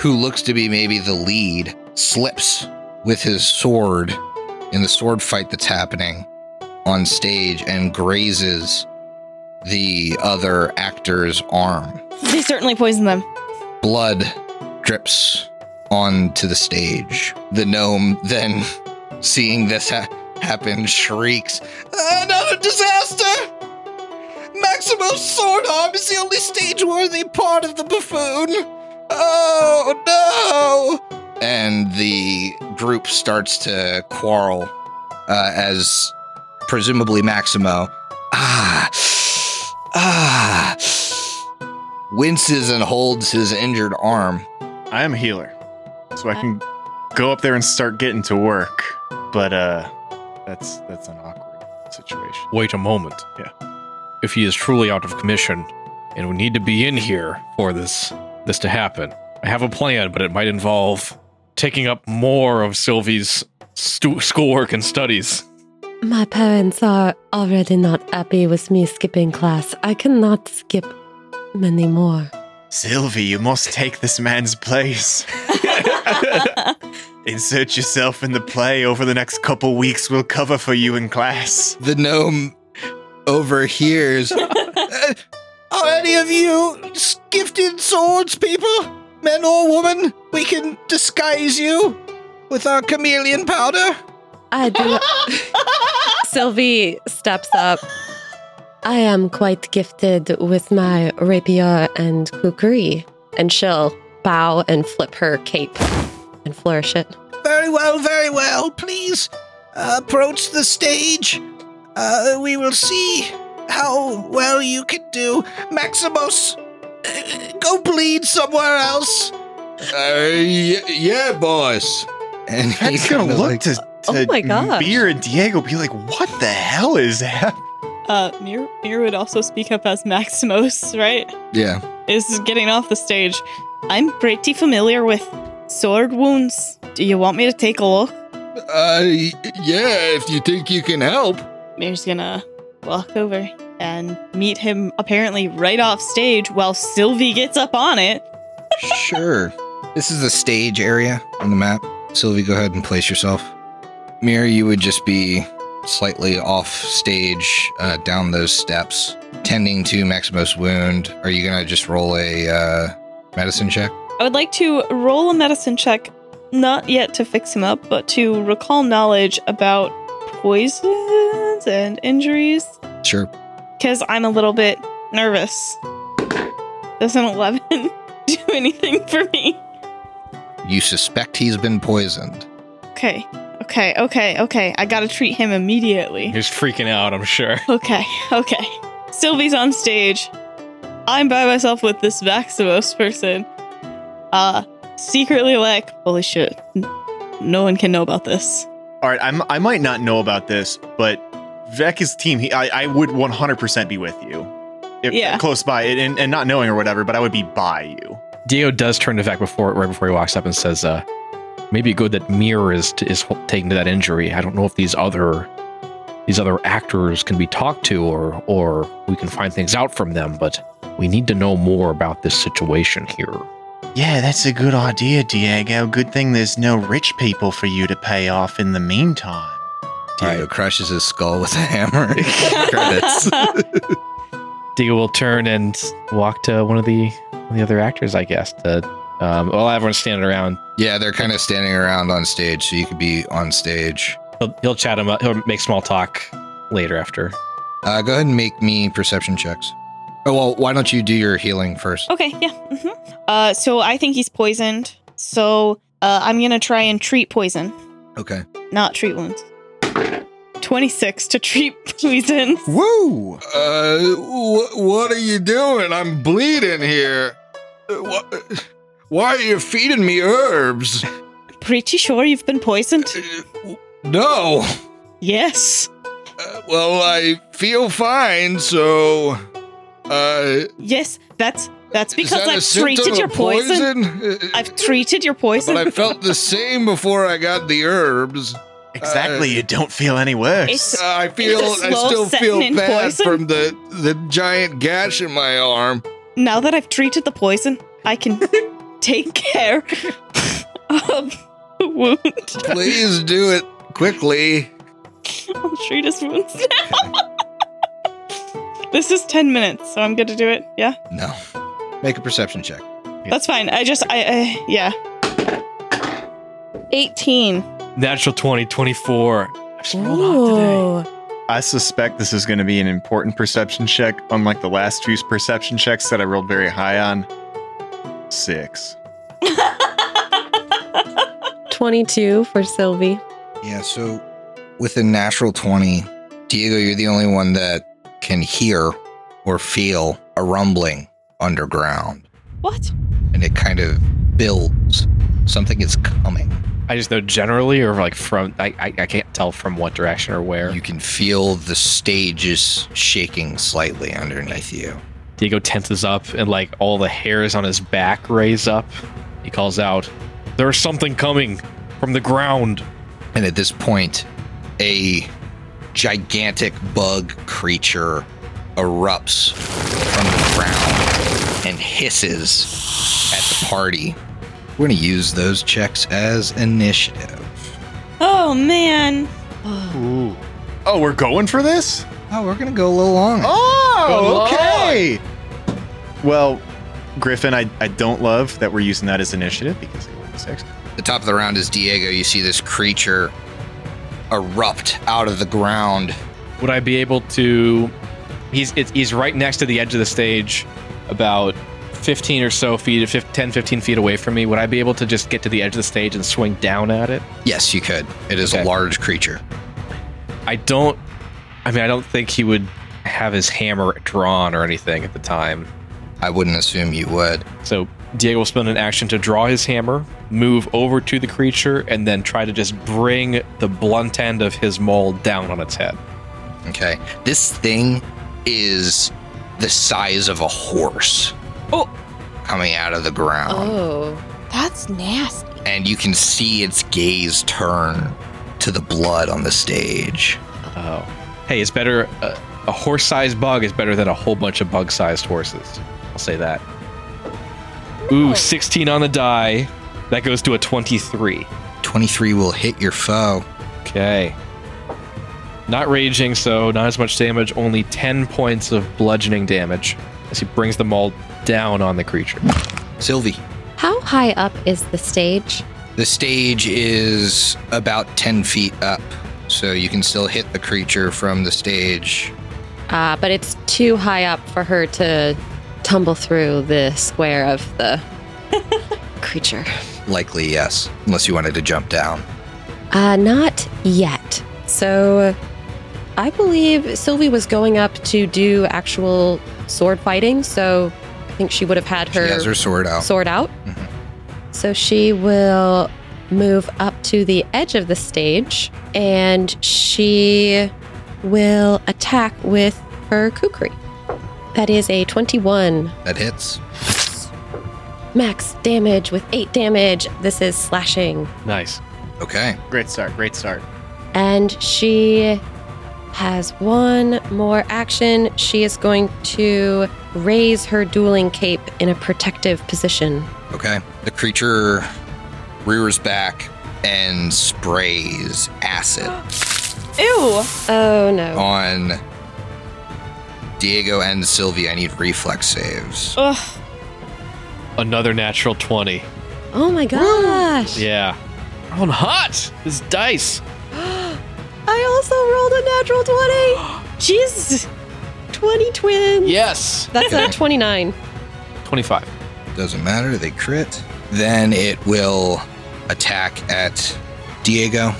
B: who looks to be maybe the lead, slips with his sword in the sword fight that's happening on stage and grazes the other actor's arm.
D: they certainly poisoned them.
B: Blood drips onto the stage. The gnome then, seeing this ha- happen, shrieks, Another disaster! Maximo's sword arm is the only stage worthy part of the buffoon! Oh no! And the group starts to quarrel uh, as presumably Maximo, ah, ah, winces and holds his injured arm.
C: I am a healer, so I can go up there and start getting to work. But uh, that's that's an awkward situation.
F: Wait a moment.
C: Yeah.
F: If he is truly out of commission, and we need to be in here for this this to happen, I have a plan, but it might involve taking up more of Sylvie's stu- schoolwork and studies.
E: My parents are already not happy with me skipping class. I cannot skip many more.
C: Sylvie, you must take this man's place. Insert yourself in the play over the next couple weeks. We'll cover for you in class.
B: The gnome overhears. "Uh, Are any of you gifted swords people? Men or woman? We can disguise you with our chameleon powder.
E: I do. Sylvie steps up I am quite gifted with my rapier and kukri. And she'll bow and flip her cape and flourish it.
G: Very well, very well. Please uh, approach the stage. Uh, we will see how well you can do. Maximus, uh, go bleed somewhere else.
B: Uh, y- yeah, boss. And
C: he's gonna look
B: like-
C: to, to
E: Oh my gosh.
C: Beer and Diego be like, what the hell is that?
D: Uh, Mir, Mir would also speak up as Maximus, right?
B: Yeah.
D: Is getting off the stage. I'm pretty familiar with sword wounds. Do you want me to take a look?
B: Uh, yeah, if you think you can help.
D: Mir's gonna walk over and meet him apparently right off stage while Sylvie gets up on it.
B: Sure. This is the stage area on the map. Sylvie, go ahead and place yourself. Mir, you would just be slightly off stage uh, down those steps, tending to Maximus' wound. Are you going to just roll a uh, medicine check?
D: I would like to roll a medicine check, not yet to fix him up, but to recall knowledge about poisons and injuries,
B: Sure.
D: because I'm a little bit nervous. Does an 11 do anything for me?
B: You suspect he's been poisoned.
D: Okay, okay, okay, okay. I gotta treat him immediately.
F: He's freaking out, I'm sure.
D: Okay, okay. Sylvie's on stage. I'm by myself with this Maximus person. Uh, secretly like, holy shit, no one can know about this.
C: All right, I'm, I might not know about this, but Vex's team, he, I, I would 100% be with you. If,
D: Yeah.
C: Close by, and, and not knowing or whatever, but I would be by you.
F: Dio does turn to Vec before right before he walks up and says, uh, maybe good that Mir is is ho- taken to that injury. I don't know if these other these other actors can be talked to or or we can find things out from them, but we need to know more about this situation here.
C: Yeah, that's a good idea, Diego. Good thing there's no rich people for you to pay off in the meantime.
B: Diego crushes his skull with a hammer. Credits.
F: Diego will turn and walk to one of the one of the other actors, I guess. To um, while everyone's standing around,
B: yeah, they're kind of standing around on stage, so you could be on stage.
F: he'll, he'll chat him up. He'll make small talk later after.
B: Uh, go ahead and make me perception checks. Oh, well, why don't you do your healing first?
D: Okay, yeah. hmm Uh, so I think he's poisoned. So uh, I'm gonna try and treat poison,
B: Okay.
D: not treat wounds. 26 to treat poison.
C: Woo!
B: Uh, wh- what are you doing? I'm bleeding here. Uh, wh- Why are you feeding me herbs?
D: Pretty sure you've been poisoned?
B: Uh, No.
D: Yes.
B: Uh, well, I feel fine, so. Uh,
D: Yes, that's that's because
B: that a
D: I've treated your poison.
B: Uh,
D: I've treated your poison.
B: But I felt the same before I got the herbs.
C: Exactly,
B: Uh,
C: you don't feel any worse.
D: It's-
B: I feel.
D: It's a
B: I
D: slow
B: still feel bad
D: poison.
B: from the the giant gash in my arm.
D: now that I've treated the poison, I can take care of the wound.
B: Please do it quickly.
D: I'll treat his wounds now. this is 10 minutes, so I'm good to do it. Yeah,
B: No. Make a perception check.
D: that's fine. I just, I, I yeah. 18.
F: Natural 20, 24. I've just rolled off today.
E: Ooh.
C: I suspect this is going to be an important perception check, unlike the last few perception checks that I rolled very high on. Six.
E: 22 for Sylvie.
B: Yeah, so with a natural 20, Diego, you're the only one that can hear or feel a rumbling underground.
D: what?
B: And it kind of builds. Something is coming.
F: I just know generally, or like from, I, I, I can't tell from what direction or where.
B: You can feel the stage is shaking slightly underneath you.
F: Diego tenses up and like all the hairs on his back raise up. He calls out, There's something coming from the ground.
B: And at this point, a gigantic bug creature erupts from the ground and hisses at the party. We're going to use those checks as initiative.
D: Oh, man.
C: Ooh. Oh, we're going for this?
B: Oh, we're going to go a little long.
C: Oh, okay. Well, Griffin, I, I don't love that we're using that as initiative because it was six.
B: the top of the round is Diego. You see this creature erupt out of the ground.
F: Would I be able to he's it's, he's right next to the edge of the stage, about 15 or so feet, 15, 10, 15 feet away from me. Would I be able to just get to the edge of the stage and swing down at it?
B: Yes, you could. It is
F: Okay.
B: a large creature.
F: I don't. I mean, I don't think he would have his hammer drawn or anything at the time.
B: I wouldn't assume you would.
F: So Diego will spend an action to draw his hammer, move over to the creature, and then try to just bring the blunt end of his maul down on its head.
B: Okay. This thing is the size of a horse.
D: Oh.
B: Coming out of the ground.
E: Oh.
D: That's nasty.
B: And you can see its gaze turn to the blood on the stage.
F: Oh. Hey, it's better. Uh, a horse-sized bug is better than a whole bunch of bug-sized horses. I'll say that. Ooh, 16 on the die. That goes to a 23.
B: 23 will hit your foe.
F: Okay. Not raging, so not as much damage. Only 10 points of bludgeoning damage as he brings them all down on the creature.
B: Sylvie.
E: How high up is the stage?
B: The stage is about 10 feet up, so you can still hit the creature from the stage.
E: Uh, but it's too high up for her to tumble through the square of the creature.
B: Likely, yes, unless you wanted to jump down.
E: Uh, not yet. So I believe Sylvie was going up to do actual sword fighting, so I think she would have had
B: She
E: her,
B: has her sword out.
E: sword out.
B: Mhm.
E: So she will move up to the edge of the stage and she will attack with her kukri. That is a 21
B: That hits.
E: max damage with 8 damage. This is slashing.
F: Nice.
B: Okay.
C: Great start. Great start.
E: And she has one more action. She is going to raise her dueling cape in a protective position.
B: Okay. The creature rears back and sprays acid
D: Ew.
E: Oh no.
B: on Diego and Sylvia. I need reflex saves.
D: Ugh.
F: Another natural 20.
E: Oh my gosh.
F: Yeah. On hot! This dice.
E: I also rolled a natural 20.
D: Jesus.
E: 20 twins.
F: Yes.
E: That's a 29.
F: 25.
B: Doesn't matter. They crit. Then it will attack at Diego.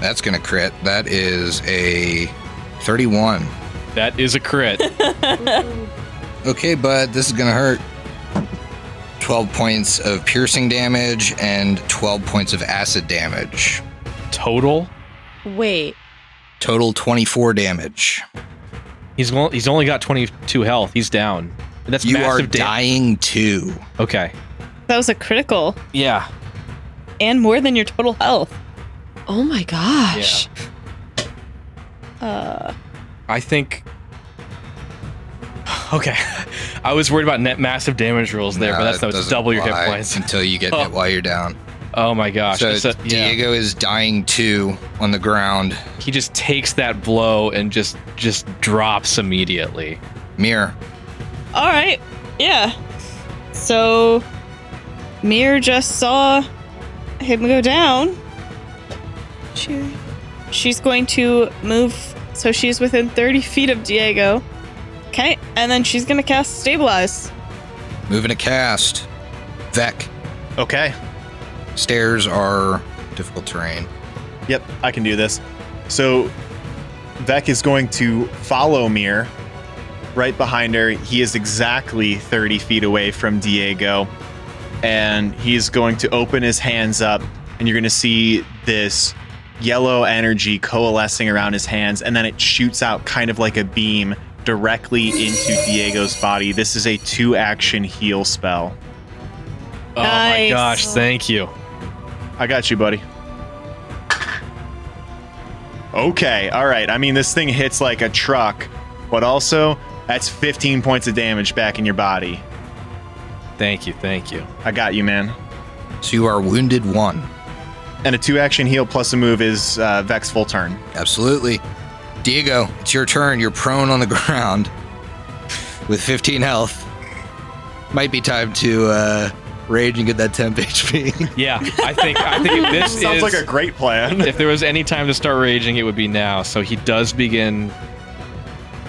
B: That's going to crit. That is a 31.
F: That is a crit.
B: Okay, bud, this is going to hurt. 12 points of piercing damage and 12 points of acid damage.
F: Total.
E: Wait.
B: Total 24 damage.
F: He's only, he's only got 22 health. He's down. That's
B: you are
F: massive da-
B: dying too.
F: Okay.
D: That was a critical
F: Yeah.
D: And more than your total health.
E: Oh my gosh.
D: Uh,
F: I think. Okay. I was worried about net massive damage rules there, but that's,
B: it
F: that's
B: doesn't
F: double your hit points.
B: until you get
F: Oh.
B: hit while you're down.
F: Oh my gosh.
B: so
F: It's a- yeah.
B: Diego is dying too on the ground.
F: He just takes that blow and just just drops immediately.
B: Mir,
D: all right. Yeah. So, Mir just saw him go down. She, she's going to move so she's within 30 feet of Diego. Okay. And then she's going to cast Stabilize.
B: moving to cast. Vex,
C: Okay.
B: stairs are difficult terrain.
C: Yep, I can do this. So Vex is going to follow Mir right behind her. He is exactly 30 feet away from Diego. And he's going to open his hands up, and you're going to see this yellow energy coalescing around his hands, and then it shoots out kind of like a beam directly into Diego's body. This is a two action heal spell.
F: Oh my gosh, thank you.
C: I got you, buddy. Okay, all right. I mean, this thing hits like a truck, but also that's 15 points of damage back in your body.
F: Thank you, thank you.
C: I got you, man.
B: So you are wounded one.
C: And a two action heal plus a move is uh, Vex full turn.
B: Absolutely. Diego, it's your turn. You're prone on the ground with 15 health. Might be time to uh, rage and get that temp HP.
F: Yeah, I think I think if this
C: Sounds
F: is
C: like a great plan.
F: if there was any time to start raging, it would be now. So he does begin.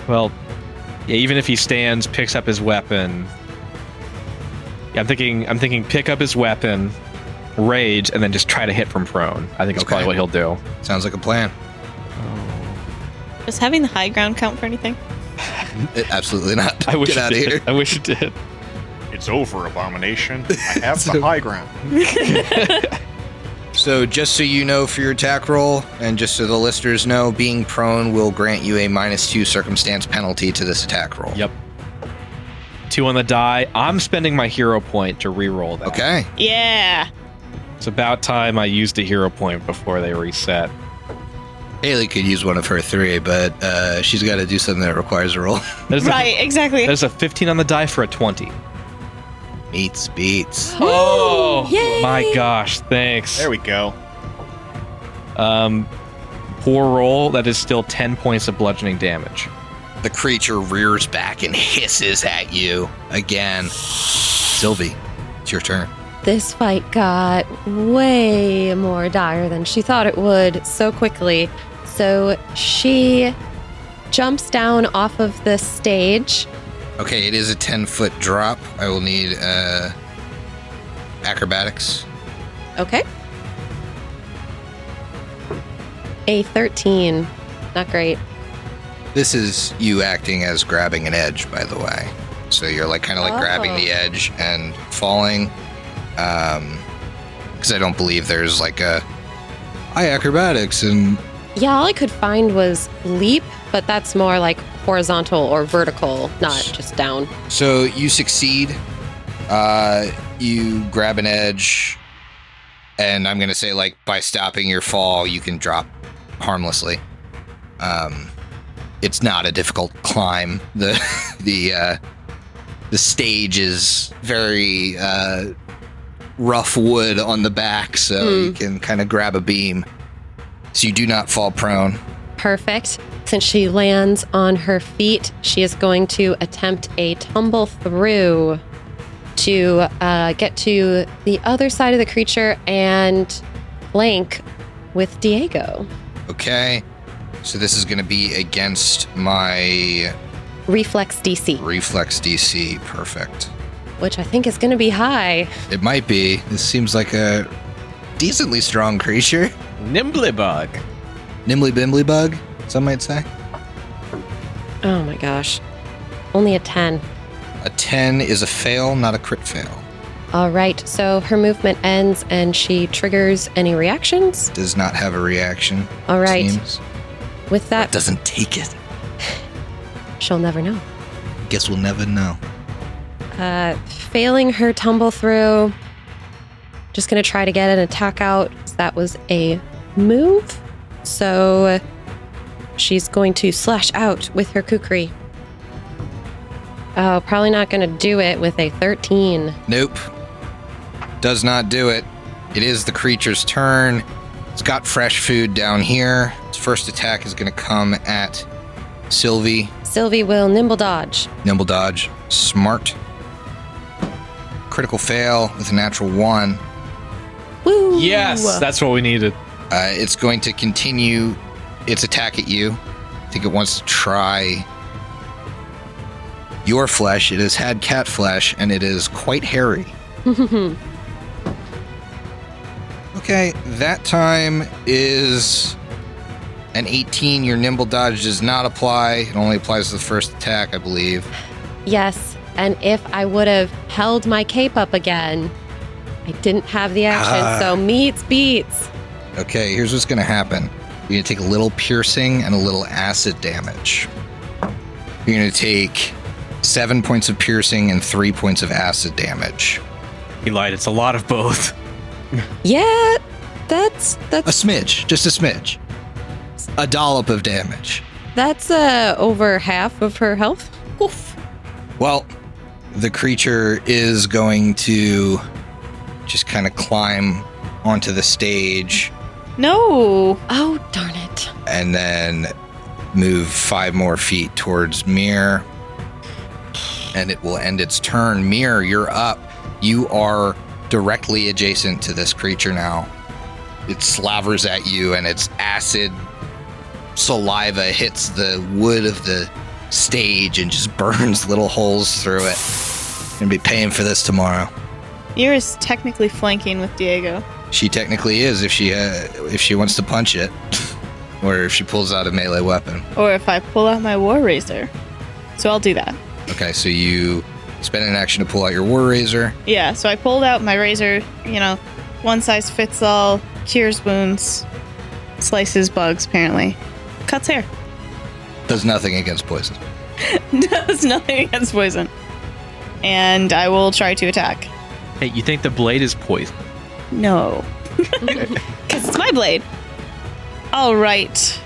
F: Well, Yeah, even if he stands, picks up his weapon. Yeah, I'm thinking. I'm thinking. Pick up his weapon, rage, and then just try to hit from prone. I think that's
B: Okay.
F: probably what he'll do.
B: Sounds like a plan.
D: Does having the high ground count for anything?
B: Eh, absolutely not.
F: I wish
B: Get
F: it
B: out of
F: did.
B: here.
F: I wish it did.
C: It's over, Abomination. I have
B: So-
C: the high ground.
B: So, just so you know for your attack roll, and just so the listeners know, being prone will grant you a minus two circumstance penalty to this attack roll.
F: Yep. Two on the die. I'm spending my hero point to re-roll that.
B: Okay.
D: Yeah.
F: It's about time I used a hero point before they reset.
B: Haley could use one of her three, but uh, she's got to do something that requires a roll.
F: There's
D: Right,
F: A,
D: exactly.
F: there's a 15 on the die for a 20.
B: Beats, beats.
F: Oh
E: Yay!
F: my gosh! Thanks.
C: There we go.
F: Um, poor roll. That is still 10 points of bludgeoning damage.
B: The creature rears back and hisses at you again. Sylvie, it's your turn.
E: This fight got way more dire than she thought it would so quickly. So she jumps down off of the stage.
B: Okay, it is a 10 foot drop. I will need uh, acrobatics.
E: Okay. A 13. Not great.
B: This is you acting as grabbing an edge, by the way. So you're like kind of like grabbing
E: Oh.
B: the edge and falling. Um, because I don't believe there's like a high acrobatics and
E: Yeah, all I could find was leap, but that's more like horizontal or vertical, not just down.
B: so you succeed. Uh, you grab an edge, and I'm gonna say like by stopping your fall, you can drop harmlessly. Um, it's not a difficult climb. The the uh, the stage is very uh, rough wood on the back, so
E: Hmm.
B: you can kind of grab a beam. So you do not fall prone.
E: Perfect. Since she lands on her feet, she is going to attempt a tumble through to uh, get to the other side of the creature and flank with Diego.
B: Okay. So this is going to be against my
E: Reflex DC,
B: reflex DC. Perfect.
E: which I think is going to be high.
B: It might be. This seems like a decently strong creature.
F: Nimblybug.
B: Nimbly bimbly bug, some might say.
E: Oh my gosh. Only a 10.
B: A 10 is a fail, not a crit fail.
E: All right, so her movement ends and she triggers any reactions.
B: Does not have a reaction.
E: All right,
B: Seems.
E: With that,
B: Doesn't take it.
E: she'll never know.
B: Guess we'll never know.
E: Uh, failing her tumble through, just gonna try to get an attack out. That was a move, so she's going to slash out with her kukri. Oh, probably not gonna do it with a 13.
B: Nope. Does not do it. It is the creature's turn. It's got fresh food down here. Its first attack is going to come at Sylvie.
E: Sylvie will nimble dodge.
B: Nimble dodge. Smart. Critical fail with a natural one.
E: Woo!
F: Yes, that's what we needed.
B: Uh, it's going to continue its attack at you. I think it wants to try your flesh. It has had cat flesh and it is quite hairy. Okay, that time is an 18. Your nimble dodge does not apply. It only applies to the first attack, I believe.
E: Yes, and if I would have held my cape up again, I didn't have the action,
B: Ah.
E: so meets beats.
B: Okay, here's what's going to happen. You're going to take a little piercing and a little acid damage. You're going to take seven points of piercing and three points of acid damage.
F: He lied. It's a lot of both.
E: Yeah, that's that's A
B: smidge, just a smidge. A dollop of damage.
E: that's uh over half of her health. Oof.
B: Well, the creature is going to just kind of climb onto the stage
D: No.
E: Oh darn it.
B: and then move five more feet towards Mir. And it will end its turn. Mir, you're up. You are directly adjacent to this creature now. It slavers at you, and its acid saliva hits the wood of the stage and just burns little holes through it. Gonna be paying for this tomorrow.
D: Is technically flanking with Diego.
B: She technically is if she uh, if she wants to punch it, or if she pulls out a melee weapon.
D: Or if I pull out my War Razor. So I'll do that.
B: Okay, so you spend an action to pull out your war razor.
D: Yeah, so I pulled out my razor, you know, one size fits all, cures wounds, slices bugs, apparently. Cuts hair.
B: Does nothing against poison.
D: Does nothing against poison. And I will try to attack.
F: Hey, you think the blade is poison?
D: No. Because it's my blade. All right.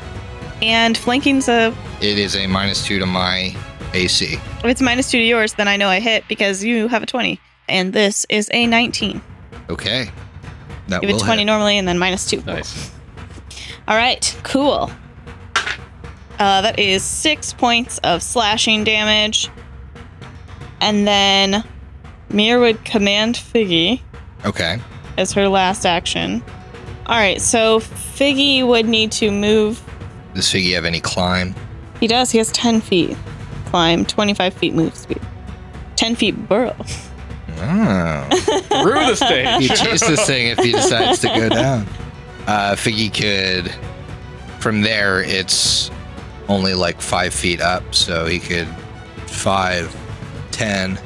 D: And flanking's a.
B: It is a minus two to my AC.
D: If it's minus two to yours, then I know I hit because you have a 20. And this is a 19.
B: Okay, that
D: Give it
B: will
D: 20
B: hit.
D: normally and then minus two.
F: Nice.
D: All right, cool. Uh, that is six points of slashing damage. And then Mir would command Figgy
B: Okay,
D: as her last action. All right, so Figgy would need to move.
B: does Figgy have any climb?
D: He does. He has 10 feet climb, 25 feet move speed, 10 feet burrow.
B: Oh,
F: Through the stage.
B: you chase this thing if he decides to go down. Uh, Figgy could. From there, it's only like five feet up, so he could 5, 10,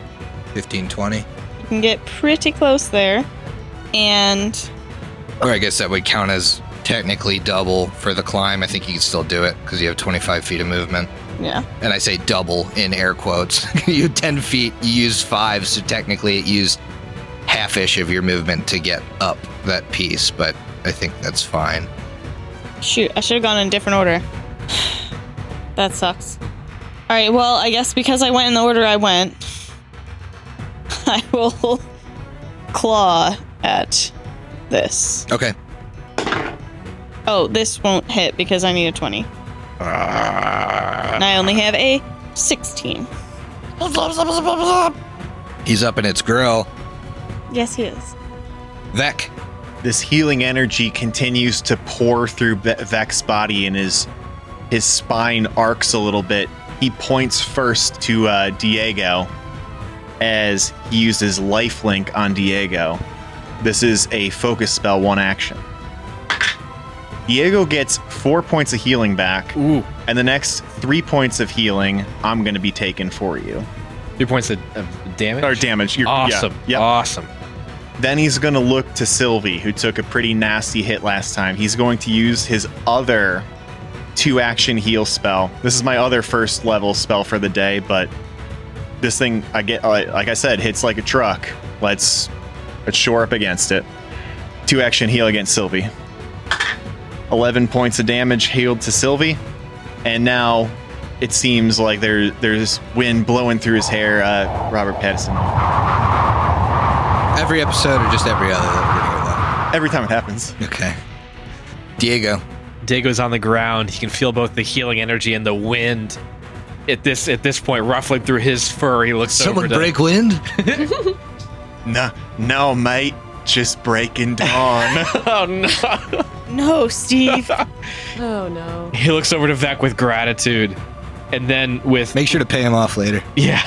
B: 15, 20.
D: You can get pretty close there. And
B: Or I guess that would count as technically double for the climb. I think you could still do it because you have 25 feet of movement.
D: Yeah,
B: And I say double in air quotes. you had 10 feet, you used five, so technically it used half ish of your movement to get up that piece, but I think that's fine.
D: Shoot, I should have gone in a different order. that sucks. All right, well, I guess because I went in the order I went, I will claw at this.
B: Okay.
D: Oh, this won't hit because I need a 20. And I only have a 16.
B: He's up in its grill.
D: Yes, he is.
B: Vex.
C: This healing energy continues to pour through Ve- Vex's body, and his his spine arcs a little bit. He points first to uh, Diego as he uses lifelink on Diego. This is a focus spell, one action. Diego gets four points of healing back,
F: Ooh,
C: and the next three points of healing I'm going to be taking for you.
F: three points of, of damage.
C: Or damage. You're,
F: Awesome.
C: Yeah, yep.
F: Awesome.
C: Then he's going to look to Sylvie, who took a pretty nasty hit last time. He's going to use his other two action heal spell. This is my other first level spell for the day, but this thing, I get, like like I said, hits like a truck. Let's let's shore up against it. Two action heal against Sylvie. 11 points of damage healed to Sylvie. And now it seems like there there's wind blowing through his hair. Uh, Robert Pattinson.
B: Every episode or just every other that we're gonna hear
C: Every time it happens.
B: Okay. Diego.
F: Diego's on the ground. He can feel both the healing energy and the wind. At this at this point, ruffling through his fur, he looks
B: Someone
F: over to
B: break wind?
C: No, no, mate. Just breaking dawn.
F: Oh no!
D: No, Steve.
E: Oh no.
F: He looks over to Vex with gratitude, and then with
B: Make sure to pay him off later.
F: yeah,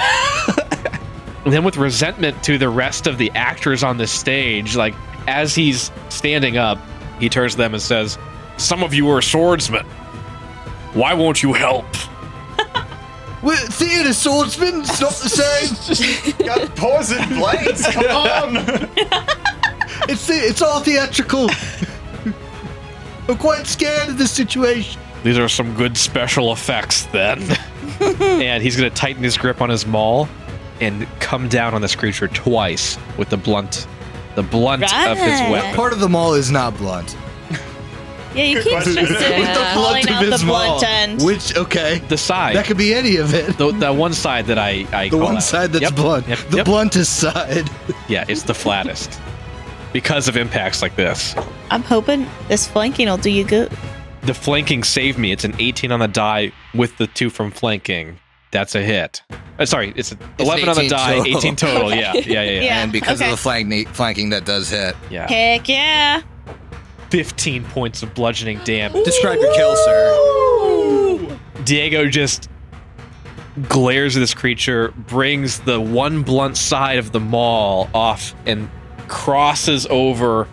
F: and then with resentment to the rest of the actors on the stage. Like as he's standing up, he turns to them and says, "Some of you are swordsmen. Why won't you help?"
B: Well, theater swordsman, it's not the same.
C: Got poison blades. Come on.
B: it's it's all theatrical. I'm quite scared of this situation.
F: These are some good special effects then. and he's going to tighten his grip on his maul and come down on this creature twice with the blunt the blunt of his
D: Right.
F: weapon.
B: Part of the mall is not blunt.
D: Yeah, you keep
C: question.
D: just uh,
C: With the
E: blunt
B: of
D: out the
B: his
D: blunt
B: maul.
D: end.
B: Which okay,
F: The side.
B: that could be any of it.
F: the, the one side that I, I
B: The
F: call
B: one
F: out.
B: side that's
F: Yep,
B: blunt.
F: yep,
B: the
F: yep.
B: bluntest side.
F: Yeah, it's the flattest. Because of impacts like this.
D: I'm hoping this flanking will do you good.
F: The flanking saved me. It's an 18 on the die with the two from flanking. That's a hit. Uh, sorry, it's an
B: It's
F: 11 on the die,
B: total.
F: 18 total. Yeah, yeah, yeah. yeah.
D: Yeah,
B: and because
D: okay.
B: of the flank, flanking, that does hit.
F: yeah.
D: Heck yeah.
F: 15 points of bludgeoning damage.
B: Describe your kill, sir.
F: Diego just glares at this creature, brings the one blunt side of the maul off, and crosses over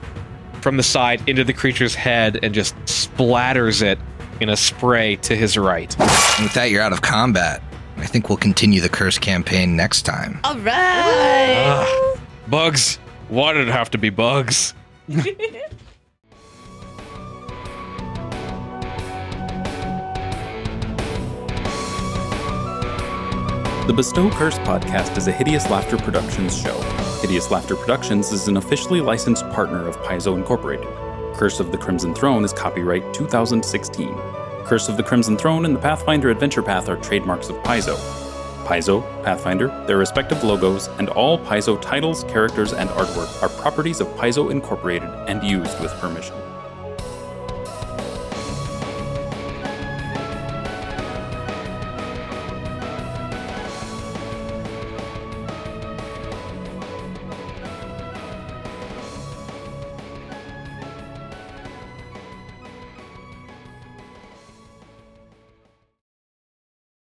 F: from the side into the creature's head and just splatters it in a spray to his right.
B: And with that, you're out of combat. I think we'll continue the curse campaign next time.
D: All right.
F: Ah, bugs. Why did it have to be bugs?
A: The Bestow Curse podcast is a Hideous Laughter Productions show. Hideous Laughter Productions is an officially licensed partner of Paizo Incorporated. Curse of the Crimson Throne is copyright 2016. Curse of the Crimson Throne and the Pathfinder Adventure Path are trademarks of Paizo. Paizo, Pathfinder, their respective logos, and all Paizo titles, characters, and artwork are properties of Paizo Incorporated and used with permission.